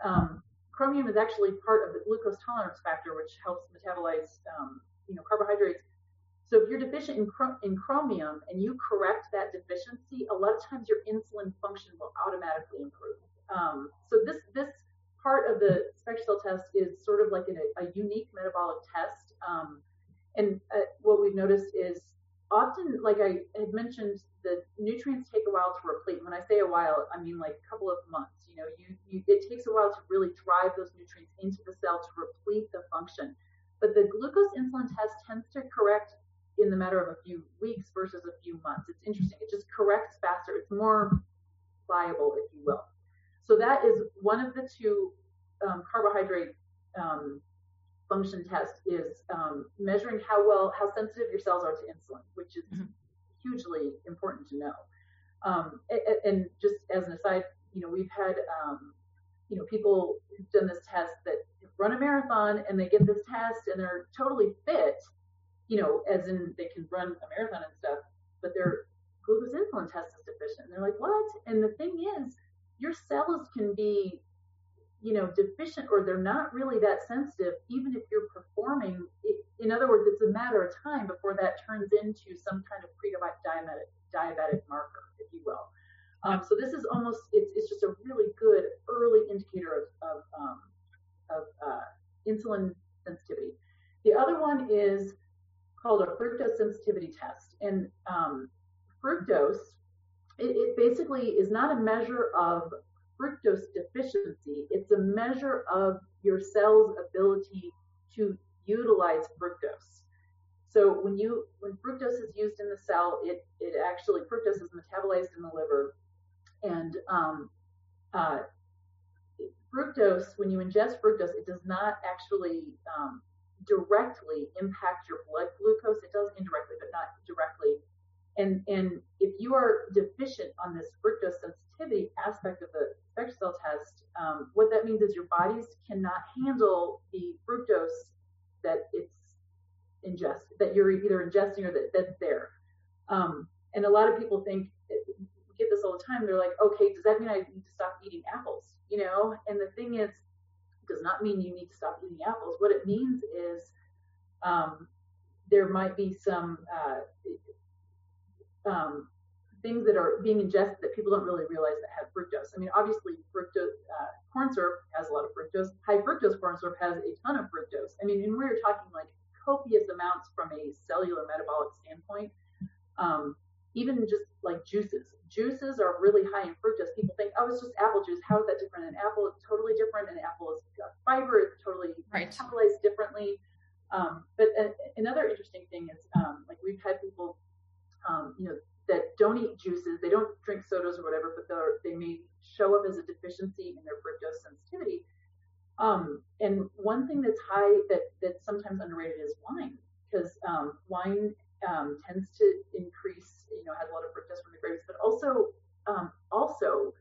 um, chromium is actually part of the glucose tolerance factor, which helps metabolize um, you know carbohydrates. So if you're deficient in, in chromium and you correct that deficiency, a lot of times your insulin function will automatically improve. Um, so this this part of the SpectraCell test is sort of like a, a unique metabolic test. Um, and uh, what we've noticed is often, like I had mentioned, the nutrients take a while to replete. When I say a while, I mean like a couple of months. You know, you, you it takes a while to really drive those nutrients into the cell to replete the function. But the glucose insulin test tends to correct in the matter of a few weeks versus a few months. It's interesting. It just corrects faster. It's more viable, if you will. So that is one of the two um, carbohydrate um, function tests is um, measuring how well, how sensitive your cells are to insulin, which is mm-hmm. hugely important to know. Um, and, and, just as an aside, you know, we've had, um, you know, people who've done this test that run a marathon and they get this test and they're totally fit you know, as in they can run a marathon and stuff, but their glucose insulin test is deficient. And they're like, what? And the thing is, your cells can be, you know, deficient or they're not really that sensitive, even if you're performing. In other words, it's a matter of time before that turns into some kind of pre-diabetic diabetic marker, if you will. Um, so this is almost it's, it's just a really good early indicator of of, um, of uh, insulin sensitivity. The other one is called a fructose sensitivity test. And um, fructose, it, it, basically is not a measure of fructose deficiency. It's a measure of your cell's ability to utilize fructose. So when you when fructose is used in the cell, it it actually fructose is metabolized in the liver, and um, uh, fructose when you ingest fructose, it does not actually um, directly impact your blood glucose. It does indirectly, but not directly. And and if you are deficient on this fructose sensitivity aspect of the SpectraCell test, um, what that means is your bodies cannot handle the fructose that it's ingest that you're either ingesting or that, that's there. Um, and a lot of people think get this all the time. They're like, okay, does that mean I need to stop eating apples? You know, and the thing is, does not mean you need to stop eating apples. What it means is um, there might be some uh, um, things that are being ingested that people don't really realize that have fructose. I mean, obviously, fructose uh, corn syrup has a lot of fructose. High fructose corn syrup has a ton of fructose. I mean, and we're talking like copious amounts from a cellular metabolic standpoint. Um, even just like juices. Juices are really high in fructose. People think, oh, it's just apple juice. How is that different? An apple is totally different. An apple is got fiber. It's totally right. metabolized differently. Um, but uh, another interesting thing is, um, like we've had people, um, you know, that don't eat juices. They don't drink sodas or whatever, but they may show up as a deficiency in their fructose sensitivity. Um, and one thing that's high that that's sometimes underrated is wine, because um, wine um, tends to increase, you know, has a lot of fructose from the grapes, but also um, also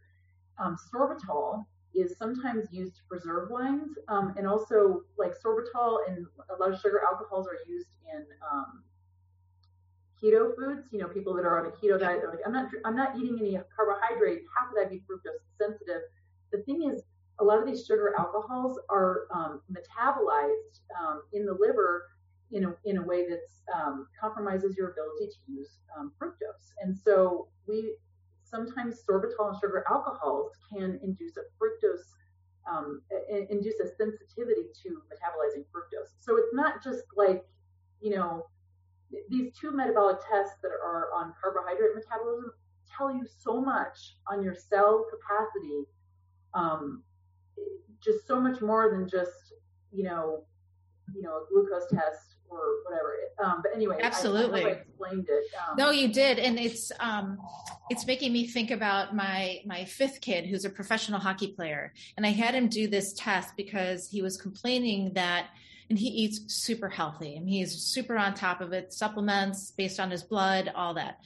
um, sorbitol is sometimes used to preserve wines, um, and also like sorbitol and a lot of sugar alcohols are used in um, keto foods. You know, people that are on a keto diet, they're like, I'm not, I'm not eating any carbohydrate. How could I be fructose sensitive? The thing is, a lot of these sugar alcohols are um, metabolized um, in the liver in a, in a way that um, compromises your ability to use um, fructose. And so we sometimes sorbitol and sugar alcohols can induce a fructose, um, induce a sensitivity to metabolizing fructose. So it's not just like, you know, these two metabolic tests that are on carbohydrate metabolism tell you so much on your cell capacity, um, just so much more than just, you know, you know, a glucose test or whatever. Um, but anyway, absolutely, I, I explained it. Um, no, you did, and it's um, it's making me think about my my fifth kid, who's a professional hockey player, and I had him do this test because he was complaining that. And he eats super healthy and he's super on top of it, supplements based on his blood, all that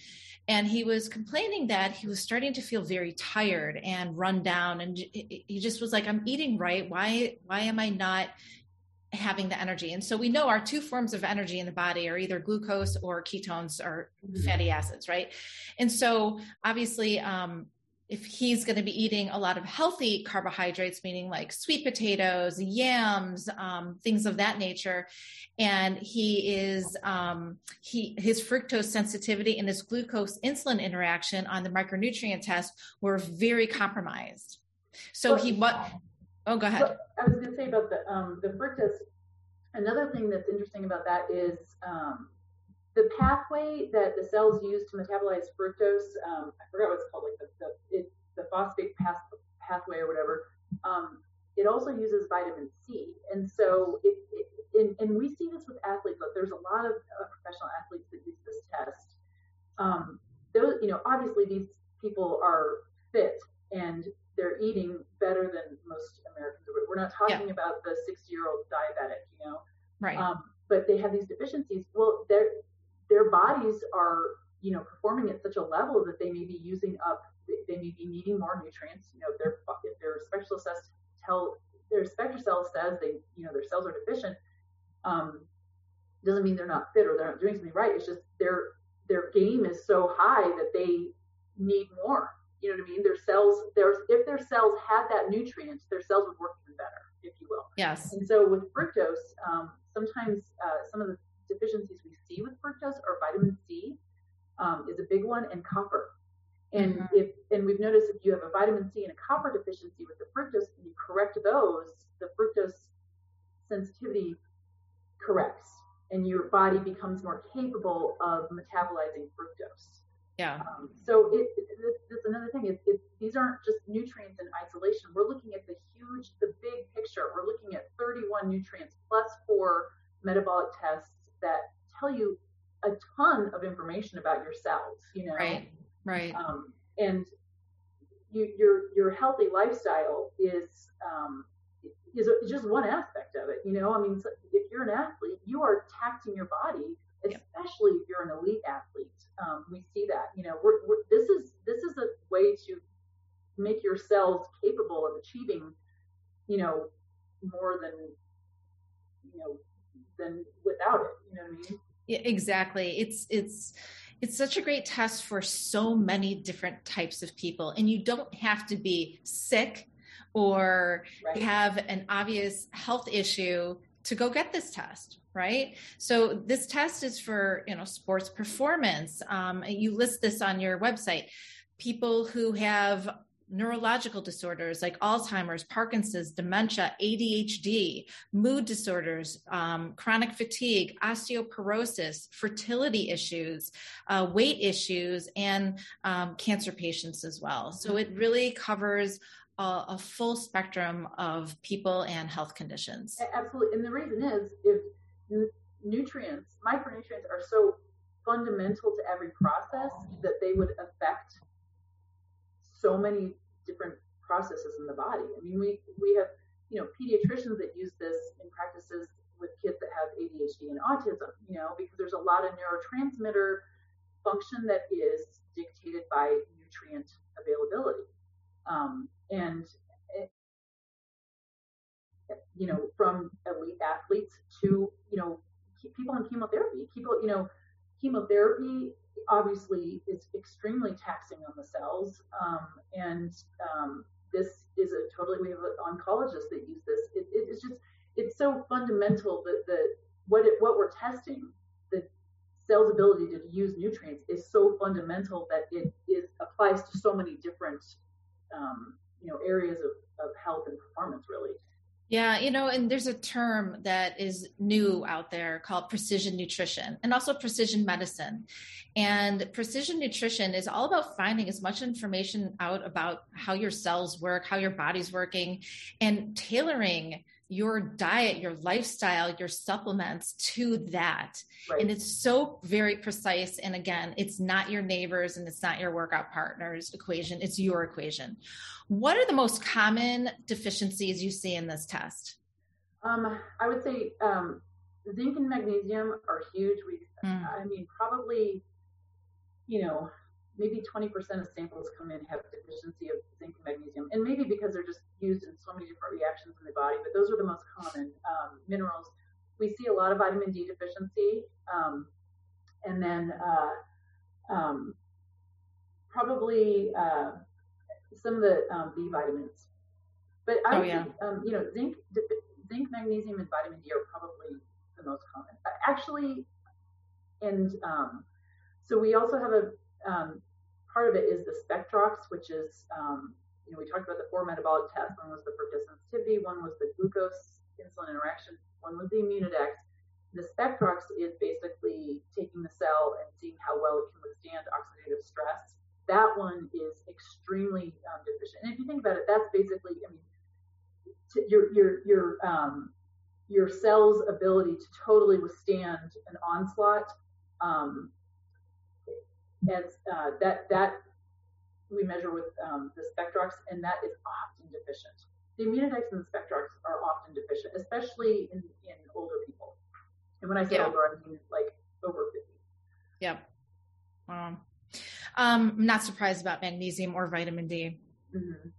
and he was complaining that he was starting to feel very tired and run down and he just was like i'm eating right why why am i not having the energy. And so we know our two forms of energy in the body are either glucose or ketones or mm-hmm. fatty acids, right? And so obviously, um, if he's going to be eating a lot of healthy carbohydrates, meaning like sweet potatoes, yams, um, things of that nature, and he is um, he his fructose sensitivity and his glucose insulin interaction on the micronutrient test were very compromised. So he what Oh, go ahead. I was going to say about the um, the fructose. Another thing that's interesting about that is um, the pathway that the cells use to metabolize fructose. Um, I forgot what it's called, like the the, it, the phosphate path, pathway or whatever. Um, it also uses vitamin C, and so it, it and, and, we see this with athletes. But there's a lot of uh, professional athletes that use this test. Um, those, you know, obviously these people are fit and they're eating better than most Americans. We're not talking yeah. about the 60 year old diabetic, you know. Right. Um, but they have these deficiencies. Well, their their bodies are, you know, performing at such a level that they may be using up. They may be needing more nutrients. You know, if their if their specialist says tell their SpectraCell says they, you know, their cells are deficient. Um, doesn't mean they're not fit or they're not doing something right. It's just their their game is so high that they need more you know what I mean? Their cells, there's if their cells had that nutrient, their cells would work even better, if you will. Yes. And so with fructose, um, sometimes uh, some of the deficiencies we see with fructose are vitamin C um, is a big one, and copper. And mm-hmm. if and we've noticed if you have a vitamin C and a copper deficiency with the fructose, and you correct those, the fructose sensitivity corrects, and your body becomes more capable of metabolizing fructose. Yeah. Um, so it, it, that's another thing. It's, these aren't just nutrients in isolation. We're looking at the huge, the big picture. We're looking at 31 nutrients plus four metabolic tests that tell you a ton of information about your cells. You know, right, right. Um, and you, your your healthy lifestyle is um, is just one aspect of it. You know, I mean, if you're an athlete, you are taxing your body, especially if you're an elite athlete. Um, we see that. You know, we're, we're, this is this is a way to make your cells capable of achieving, you know, more than you know than without it. You know what I mean? Yeah, exactly. It's it's it's such a great test for so many different types of people and you don't have to be sick or right. have an obvious health issue to go get this test right? So this test is for you know sports performance. Um, you list this on your website. People who have neurological disorders like Alzheimer's, Parkinson's, dementia, ADHD, mood disorders, um, chronic fatigue, osteoporosis, fertility issues, uh, weight issues, and um, cancer patients as well. So it really covers a, a, full spectrum of people and health conditions. Absolutely. And the reason is if nutrients, micronutrients are so fundamental to every process that they would affect so many different processes in the body. I mean, we we have you know pediatricians that use this in practices with kids that have ADHD and autism. You know, because there's a lot of neurotransmitter function that is dictated by nutrient availability, um, and it, you know, from elite athletes to you know people on chemotherapy, people you know chemotherapy obviously is extremely taxing on the cells. Um, and um, this is a totally, we have oncologists that use this. It, it, it's just, it's so fundamental that the, what it, what we're testing, the cell's ability to use nutrients is so fundamental that it is applies to so many different, um, you know, areas of, of health and performance really. Yeah, you know, and there's a term that is new out there called precision nutrition and also precision medicine. And precision nutrition is all about finding as much information out about how your cells work, how your body's working, and tailoring your diet, your lifestyle, your supplements to that. Right. And it's so very precise. And again, it's not your neighbors and it's not your workout partner's equation, it's your equation. What are the most common deficiencies you see in this test? Um, I would say um, zinc and magnesium are huge. We, mm. I mean, probably, you know, maybe 20% of samples come in have deficiency of zinc and magnesium, and maybe because they're just used in so many different reactions in the body, but those are the most common um, minerals. We see a lot of vitamin D deficiency, um, and then uh, um, probably uh, some of the um, B vitamins. But I oh, yeah. think, um, you know, zinc, zinc, magnesium, and vitamin D are probably the most common. Actually, and um, so we also have a um, part of it is the Spectrox, which is, um, you know, we talked about the four metabolic tests. One was the fructose sensitivity, one was the glucose insulin interaction, one was the Immunidex. The Spectrox is basically taking the cell and seeing how well it can withstand oxidative stress. That one is extremely um, deficient. And if you think about it, that's basically, I mean, your your your um, your cell's ability to totally withstand an onslaught um, and uh, that that we measure with um, the Spectrox, and that is often deficient. The Immunidex and the Spectrox are often deficient, especially in, in older people. And when I say yeah. older, I mean like over 50. Yeah. Wow. Um, I'm not surprised about magnesium or vitamin D. Mm-hmm.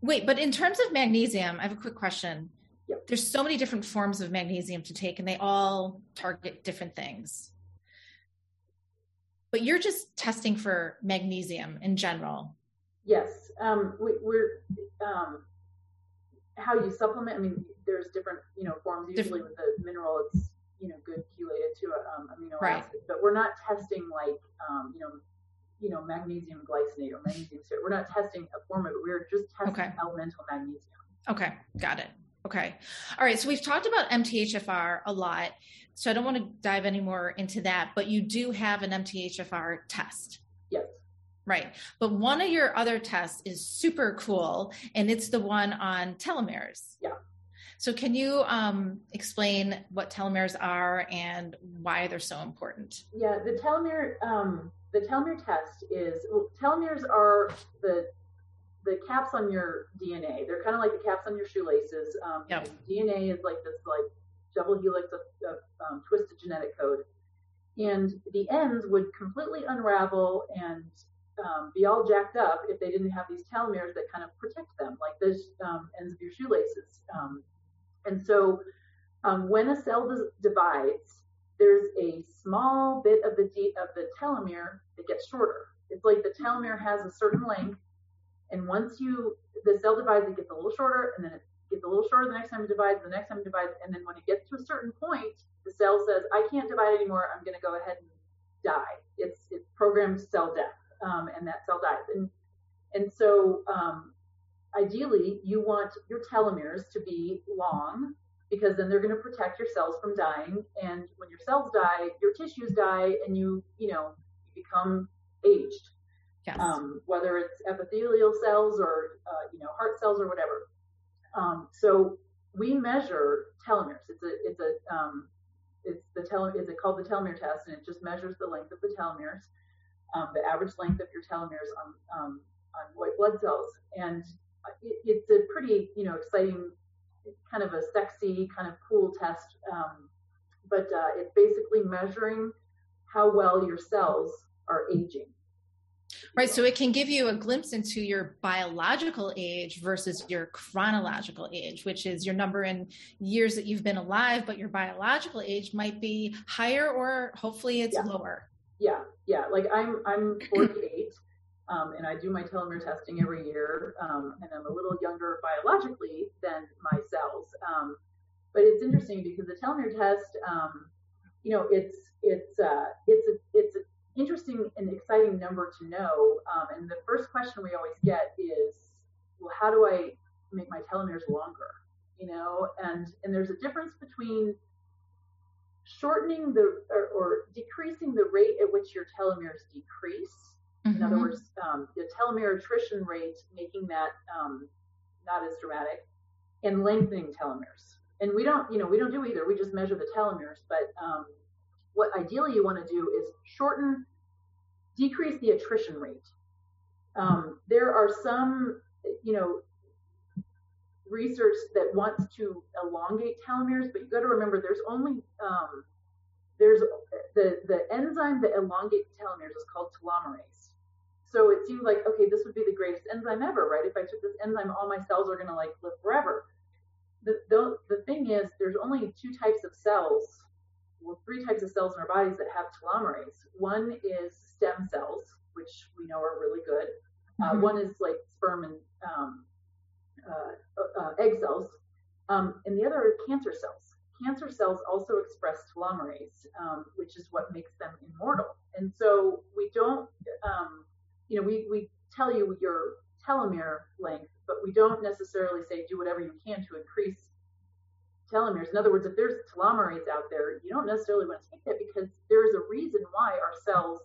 Wait, but in terms of magnesium, I have a quick question. Yep. There's so many different forms of magnesium to take, and they all target different things but you're just testing for magnesium in general. Yes, um, we, are um, how you supplement. I mean, there's different you know forms. Usually with the mineral, it's you know good chelated to um, amino right. acid, but we're not testing like um, you know you know magnesium glycinate or magnesium syrup. We're not testing a form of it. We're just testing okay. elemental magnesium. Okay, got it. Okay. All right. So we've talked about MTHFR a lot. So I don't want to dive any more into that, but you do have an MTHFR test. Yes. Right. But one of your other tests is super cool, and it's the one on telomeres. Yeah. So, can you um, explain what telomeres are and why they're so important? Yeah, the telomere um, the telomere test is well, telomeres are the the caps on your DNA. They're kind of like the caps on your shoelaces. Um, yep. DNA is like this like double helix of, of um, twisted genetic code, and the ends would completely unravel and um, be all jacked up if they didn't have these telomeres that kind of protect them, like those um, ends of your shoelaces. Um, and so, um, when a cell divides, there's a small bit of the de- of the telomere that gets shorter. It's like the telomere has a certain length, and once you the cell divides, it gets a little shorter, and then it gets a little shorter the next time it divides, the next time it divides, and then when it gets to a certain point, the cell says, "I can't divide anymore. I'm going to go ahead and die." It's it's programmed cell death um, and that cell dies. And and so um, ideally, you want your telomeres to be long because then they're going to protect your cells from dying. And when your cells die, your tissues die, and you you know you become aged. Yes. Um, whether it's epithelial cells or uh, you know heart cells or whatever. Um, so we measure telomeres. It's a it's a um, it's the tel- it's called the telomere test, and it just measures the length of the telomeres um, the average length of your telomeres on, um, on white blood cells. And it, it's a pretty, you know, exciting, kind of a sexy, kind of cool test. Um, but uh, it's basically measuring how well your cells are aging. Right. So it can give you a glimpse into your biological age versus your chronological age, which is your number in years that you've been alive, but your biological age might be higher or hopefully it's yeah. lower yeah, yeah. Like I'm I'm 48, um, and I do my telomere testing every year, um, and I'm a little younger biologically than my cells. Um, but it's interesting because the telomere test, um, you know, it's it's uh, it's a it's an interesting and exciting number to know. Um, and the first question we always get is, well, how do I make my telomeres longer? You know, and and there's a difference between shortening the or, or, decreasing the rate at which your telomeres decrease. Mm-hmm. In other mm-hmm. words, um, the telomere attrition rate, making that um, not as dramatic, and lengthening telomeres. And we don't, you know, we don't do either. We just measure the telomeres. But um, what ideally you want to do is shorten, decrease the attrition rate. Um, there are some, you know, research that wants to elongate telomeres, but you got to remember there's only um, there's the the enzyme that elongates telomeres is called telomerase. So it seems like okay, this would be the greatest enzyme ever, right? If I took this enzyme, all my cells are going to like live forever. The, the the thing is, there's only two types of cells, well, three types of cells in our bodies that have telomerase. One is stem cells, which we know are really good. Uh, mm-hmm. One is like sperm and um, uh, uh, egg cells, um, and the other are cancer cells. Cancer cells also express telomerase, um, which is what makes them immortal. And so we don't, um, you know, we, we tell you your telomere length, but we don't necessarily say do whatever you can to increase telomeres. In other words, if there's telomerase out there, you don't necessarily want to take that because there's a reason why our cells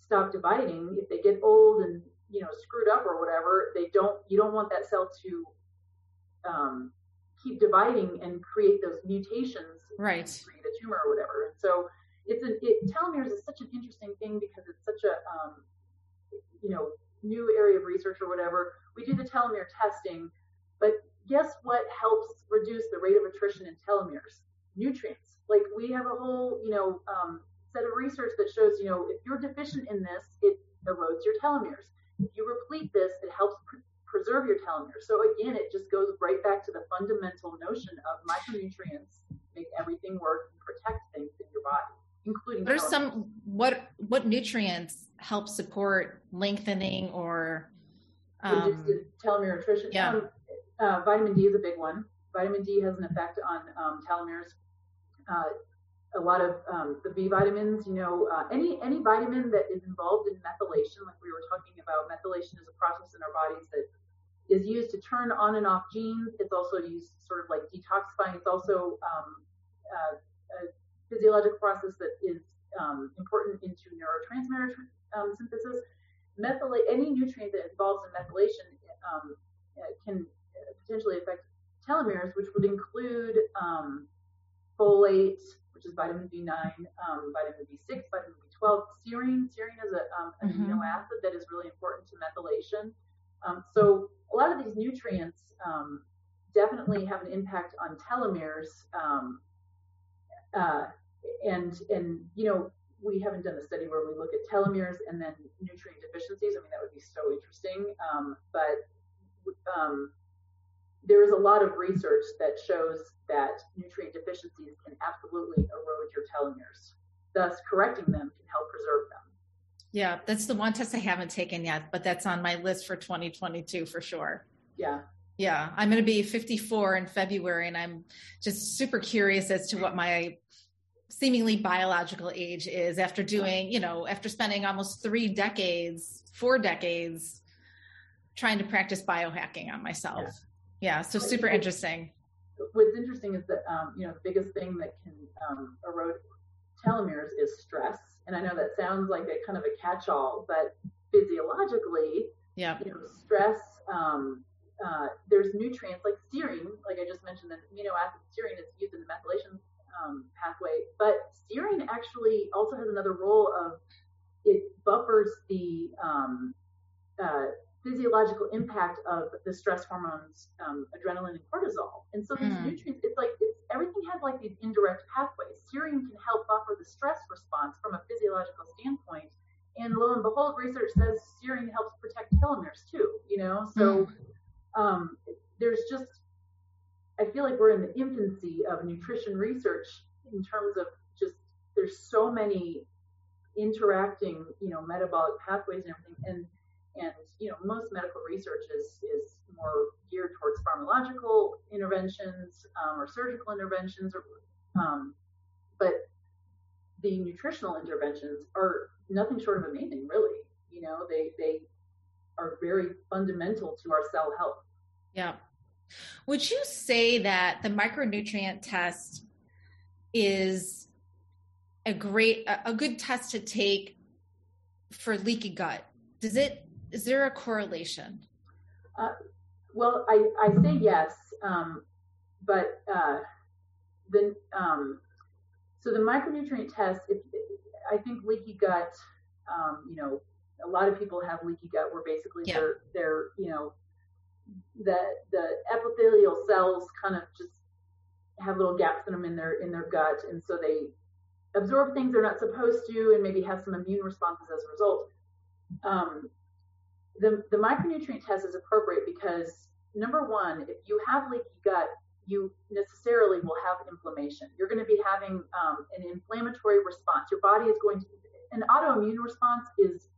stop dividing. If they get old and you know screwed up or whatever they don't you don't want that cell to um, keep dividing and create those mutations right create a tumor or whatever and so it's an it, telomeres is such an interesting thing because it's such a um, you know new area of research or whatever we do the telomere testing but guess what helps reduce the rate of attrition in telomeres nutrients like we have a whole you know um, set of research that shows you know if you're deficient in this it erodes your telomeres if you replete this, it helps pr- preserve your telomeres. So again, it just goes right back to the fundamental notion of micronutrients make everything work and protect things in your body, including. What are some what what nutrients help support lengthening or um, telomere attrition? Yeah. Um, uh, vitamin D is a big one. Vitamin D has an effect on um, telomeres. Uh, a lot of um, the B vitamins, you know, uh, any any vitamin that is involved in methylation, like we were talking about, methylation is a process in our bodies that is used to turn on and off genes. It's also used sort of like detoxifying. It's also um, uh, a physiological process that is um, important into neurotransmitter um, synthesis. methylate any nutrient that involves in methylation um, can potentially affect telomeres, which would include um, folate, which is vitamin B9, um, vitamin B6, vitamin B12, serine. Serine is a, um, an mm-hmm. amino acid that is really important to methylation. Um, so a lot of these nutrients um, definitely have an impact on telomeres. Um, uh, and and you know we haven't done a study where we look at telomeres and then nutrient deficiencies. I mean that would be so interesting. but there is a lot of research that shows that nutrient deficiencies can absolutely erode your telomeres. Thus, correcting them can help preserve them. Yeah, that's the one test I haven't taken yet, but that's on my list for 2022 for sure. Yeah. Yeah, I'm going to be 54 in February, and I'm just super curious as to what my seemingly biological age is after doing, you know, after spending almost three decades, four decades trying to practice biohacking on myself. Yeah so super interesting. what's interesting is that um, you know the biggest thing that can um, erode telomeres is stress and i know that sounds like a kind of a catch-all but physiologically yeah. you know stress um, uh, there's nutrients like serine like i just mentioned the amino acid serine is used in the methylation um, pathway but serine actually also has another role of it buffers the um, uh, physiological impact of the stress hormones, um, adrenaline and cortisol. And so these mm. nutrients, it's like it's everything has like these indirect pathways. Serine can help buffer the stress response from a physiological standpoint. And lo and behold, research says serine helps protect telomeres too. You know, so mm. um, there's just I feel like we're in the infancy of nutrition research in terms of just there's so many interacting, you know, metabolic pathways and everything. And and you know, most medical research is is more geared towards pharmacological interventions um, or surgical interventions, or, um, but the nutritional interventions are nothing short of amazing, really. You know, they they are very fundamental to our cell health. Yeah. Would you say that the micronutrient test is a great a good test to take for leaky gut? Does it is there a correlation? Uh, well, I, I say yes, um, but uh, the um, so the micronutrient test. If, I think leaky gut, um, you know, a lot of people have leaky gut where basically yeah. they're they're you know the the epithelial cells kind of just have little gaps in them in their in their gut, and so they absorb things they're not supposed to, and maybe have some immune responses as a result. Um, the, the micronutrient test is appropriate because number one, if you have leaky gut, you necessarily will have inflammation. You're going to be having um, an inflammatory response. Your body is going to, an autoimmune response is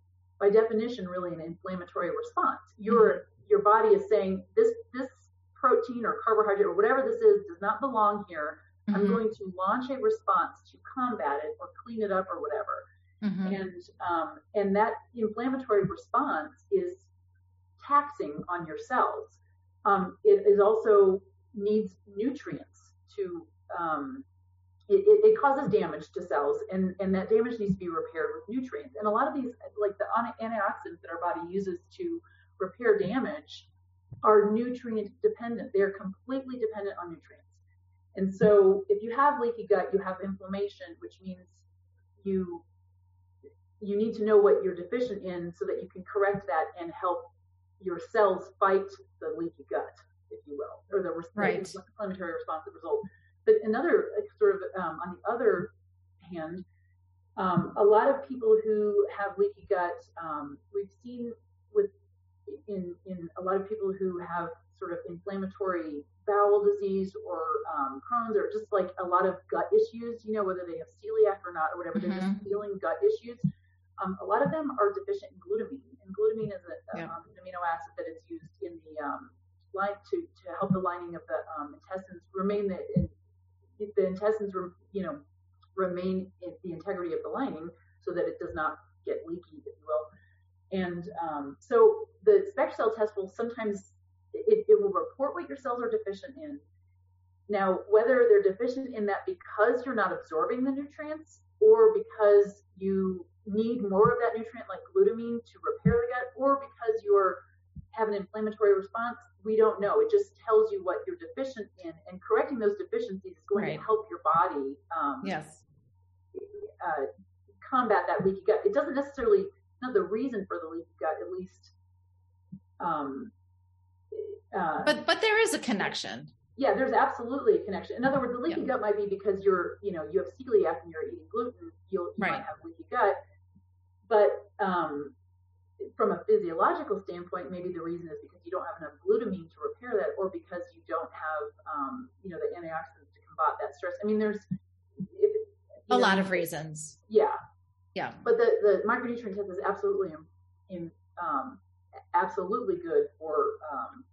by definition really an inflammatory response. Your mm-hmm. your body is saying this this protein or carbohydrate or whatever this is does not belong here. Mm-hmm. I'm going to launch a response to combat it or clean it up or whatever. Mm-hmm. And um, and that inflammatory response is taxing on your cells. Um, it is also needs nutrients to um, it, it, causes damage to cells and, and that damage needs to be repaired with nutrients. And a lot of these, like the antioxidants that our body uses to repair damage, are nutrient dependent. They're completely dependent on nutrients. And so if you have leaky gut, you have inflammation, which means you you need to know what you're deficient in so that you can correct that and help your cells fight the leaky gut, if you will, or the right. inflammatory response that result. But another sort of um, on the other hand, um, a lot of people who have leaky gut, um, we've seen with in in a lot of people who have sort of inflammatory bowel disease or um, Crohn's or just like a lot of gut issues, you know, whether they have celiac or not or whatever, mm-hmm. they're just mm-hmm. feeling gut issues um, a lot of them are deficient in glutamine, and glutamine is a, yeah. um, an amino acid that is used in the um, line to, to help the lining of the um, intestines remain the, in, the intestines, re, you know, remain in the integrity of the lining so that it does not get leaky, if you will. And um, so the SpectraCell test will sometimes it, it will report what your cells are deficient in. Now, whether they're deficient in that because you're not absorbing the nutrients or because you need more of that nutrient like glutamine to repair the gut or because you're have an inflammatory response we don't know it just tells you what you're deficient in and correcting those deficiencies is going right. to help your body um, yes uh, combat that leaky gut it doesn't necessarily not the reason for the leaky gut at least um, uh, but but there is a connection yeah, there's absolutely a connection. In other words, the leaky gut might be because you're, you know, you have celiac and you're eating gluten. You'll, you right. might have leaky gut, but um, from a physiological standpoint, maybe the reason is because you don't have enough glutamine to repair that, or because you don't have, um, you know, the antioxidants to combat that stress. I mean, there's if, a know, lot of reasons. Yeah, yeah. But the the micronutrient test is absolutely in, um, absolutely good for um,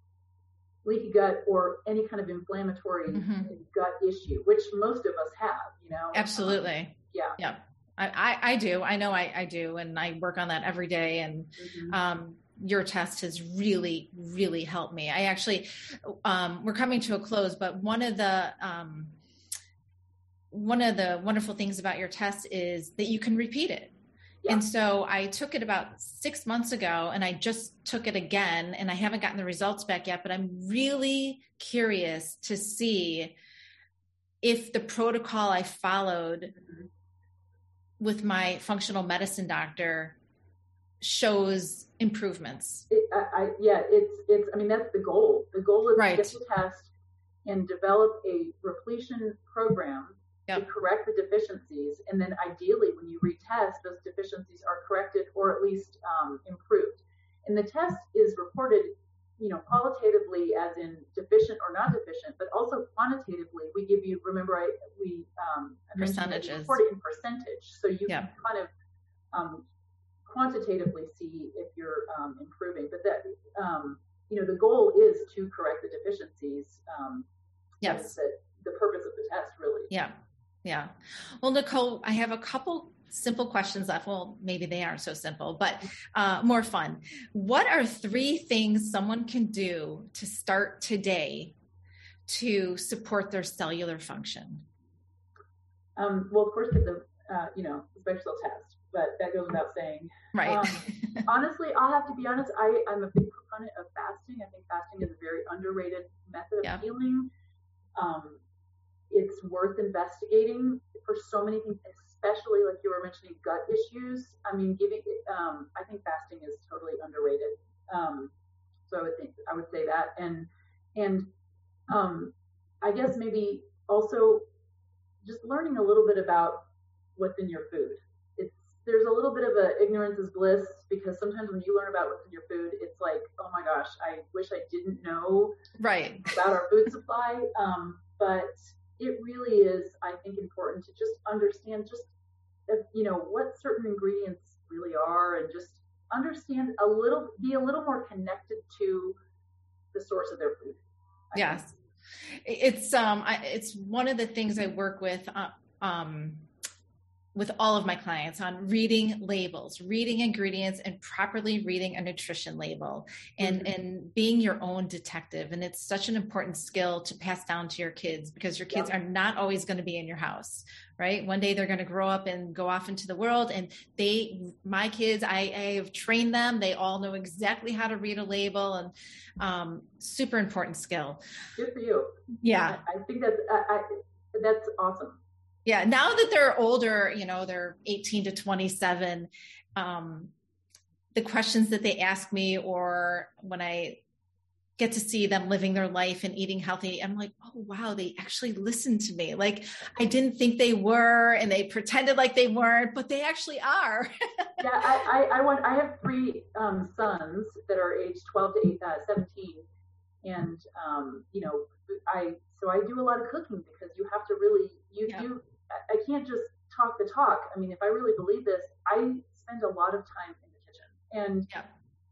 leaky gut or any kind of inflammatory mm-hmm. gut issue, which most of us have, you know? Absolutely. Um, yeah. Yeah. I, I, I, do. I know I, I do. And I work on that every day. And, mm-hmm. um, your test has really, really helped me. I actually, um, we're coming to a close, but one of the, um, one of the wonderful things about your test is that you can repeat it. Yeah. And so I took it about six months ago and I just took it again and I haven't gotten the results back yet, but I'm really curious to see if the protocol I followed mm-hmm. With my functional medicine doctor shows improvements. It, I, I, yeah, it's, it's, I mean, that's the goal. The goal is right. to get the test and develop a repletion program yep. to correct the deficiencies. And then ideally, when you retest, those deficiencies are corrected or at least um, improved. And the test is reported, you know, qualitatively as in deficient or not deficient, but also quantitatively. We give you, remember, I we um, percentages report it in percentage, so you yep. can kind of um, quantitatively see if you're um, improving. But that, um, you know, the goal is to correct the deficiencies. Um, yes. That, the purpose of the test, really. Yeah. Yeah. Well, Nicole, I have a couple simple questions left. Well, maybe they aren't so simple, but uh, more fun. What are three things someone can do to start today to support their cellular function? Um, well, of course, get the uh, you know special test, but that goes without saying. Right. Um, honestly, I'll have to be honest. I, I'm a big proponent of fasting. I think fasting is a very underrated method of yeah. healing. Um, it's worth investigating for so many things, especially like you were mentioning gut issues. I mean, giving um, I think fasting is totally underrated. Um, so I would think I would say that, and and um, I guess maybe also just learning a little bit about what's in your food. It's there's a little bit of a ignorance is bliss because sometimes when you learn about what's in your food, it's like, oh my gosh, I wish I didn't know right about our food supply. Um, but it really is, I think, important to just understand just, you know, what certain ingredients really are and just understand a little, be a little more connected to the source of their food. I yes. Think. It's, um, I, it's one of the things I work with, uh, um, with all of my clients on reading labels, reading ingredients, and properly reading a nutrition label, and mm-hmm. and being your own detective. And it's such an important skill to pass down to your kids because your kids are not always going to be in your house, right? One day they're going to grow up and go off into the world, and they, my kids, I, I have trained them. They all know exactly how to read a label, and um, super important skill. Good for you. Yeah, I, I think that's I, I, that's awesome yeah now that they're older you know they're 18 to 27 um, the questions that they ask me or when i get to see them living their life and eating healthy i'm like oh wow they actually listened to me. Like i didn't think they were and they pretended like they weren't but they actually are. Yeah I, I, I want i have three um, sons that are age 12 to 8, uh, 17 and um, you know i so i do a lot of cooking because you have to really you yeah. you I can't just talk the talk. I mean, if I really believe this, I spend a lot of time in the kitchen. And, yeah.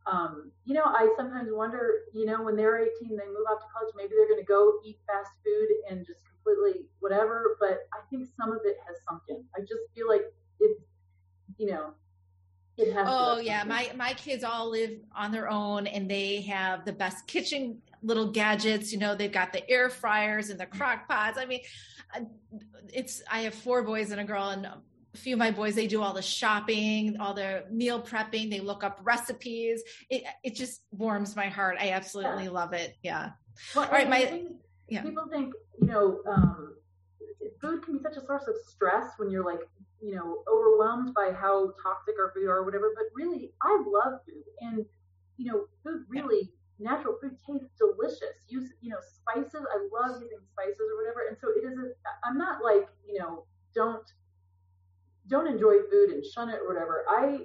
um, you know, I sometimes wonder, you know, when they're 18, they move off to college, maybe they're going to go eat fast food and just completely whatever. But I think some of it has sunk in. I just feel like it's, you know, it has oh yeah my my kids all live on their own and they have the best kitchen little gadgets you know they've got the air fryers and the crock pots i mean it's I have four boys and a girl, and a few of my boys, they do all the shopping, all the meal prepping, they look up recipes. It, it just warms my heart. I absolutely yeah. love it. Yeah. Well, all right. My, yeah. people think, you know, um, food can be such a source of stress when you're like, you know, overwhelmed by how toxic our food are or whatever. But really, I love food. And, you know, food really. Natural food tastes delicious. Use, you know, spices. I love using spices or whatever. And so it is, a, I'm not like, you know, don't don't enjoy food and shun it or whatever. I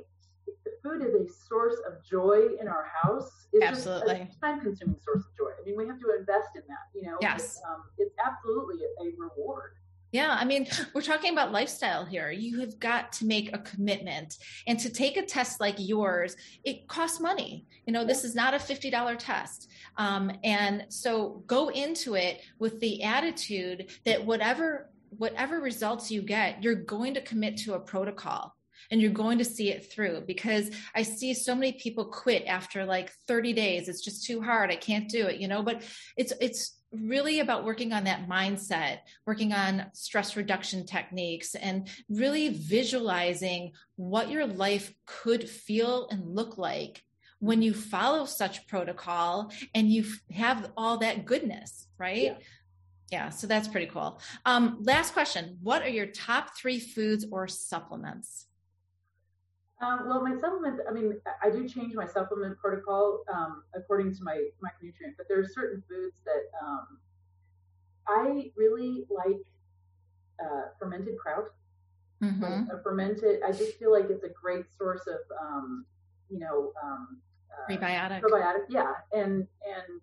food is a source of joy in our house. It's absolutely time consuming source of joy. I mean, we have to invest in that. You know, yes, it's, um, it's absolutely a, a reward. Yeah, I mean, we're talking about lifestyle here. You have got to make a commitment. And to take a test like yours, it costs money. You know, this is not a $50 test. Um, and so go into it with the attitude that whatever whatever results you get, you're going to commit to a protocol and you're going to see it through because I see so many people quit after like 30 days. It's just too hard. I can't do it, you know, but it's, it's, really about working on that mindset, working on stress reduction techniques, and really visualizing what your life could feel and look like when you follow such protocol and you have all that goodness, right? Yeah yeah so that's pretty cool um, last question what are your top three foods or supplements um, well my supplements i mean i do change my supplement protocol um, according to my micronutrient but there are certain foods that um, i really like uh, fermented kraut mm-hmm. like a fermented i just feel like it's a great source of um, you know um, uh, prebiotic probiotic yeah and and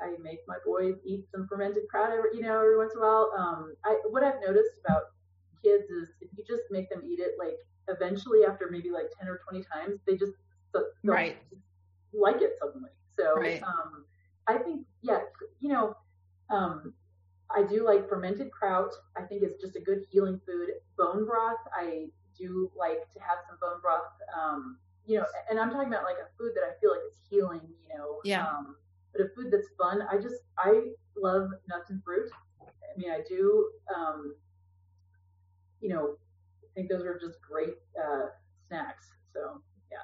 I make my boys eat some fermented kraut every, you know, every once in a while. Um, I, what I've noticed about kids is if you just make them eat it, like eventually after maybe like 10 or 20 times, they just right. like it suddenly. So, right. um, I think, yeah, you know, um, I do like fermented kraut. I think it's just a good healing food. Bone broth, I do like to have some bone broth. Um, you know, and I'm talking about like a food that I feel like it's healing. You know, yeah. Um, but a food that's fun. I just I love nuts and fruit. I mean, I do. Um, you know, think those are just great uh, snacks. So yeah.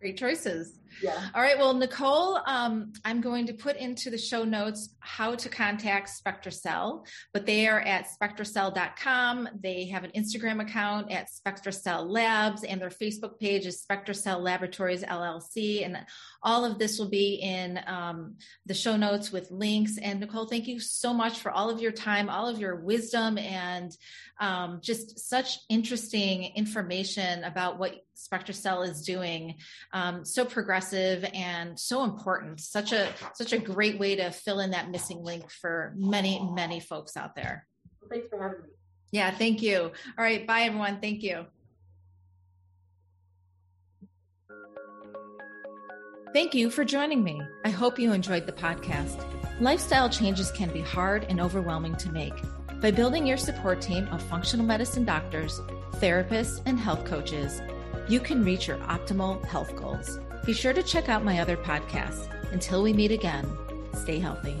Great choices. Yeah. All right. Well, Nicole, um, I'm going to put into the show notes how to contact SpectraCell, but they are at spectracell.com. They have an Instagram account at SpectraCell Labs, and their Facebook page is SpectraCell Laboratories LLC. And all of this will be in um, the show notes with links. And Nicole, thank you so much for all of your time, all of your wisdom, and um, just such interesting information about what SpectraCell is doing. Um, so progressive and so important. Such a such a great way to fill in that missing link for many many folks out there. Well, thanks for having me. Yeah, thank you. All right, bye everyone. Thank you. Thank you for joining me. I hope you enjoyed the podcast. Lifestyle changes can be hard and overwhelming to make. By building your support team of functional medicine doctors, therapists, and health coaches, you can reach your optimal health goals. Be sure to check out my other podcasts. Until we meet again, stay healthy.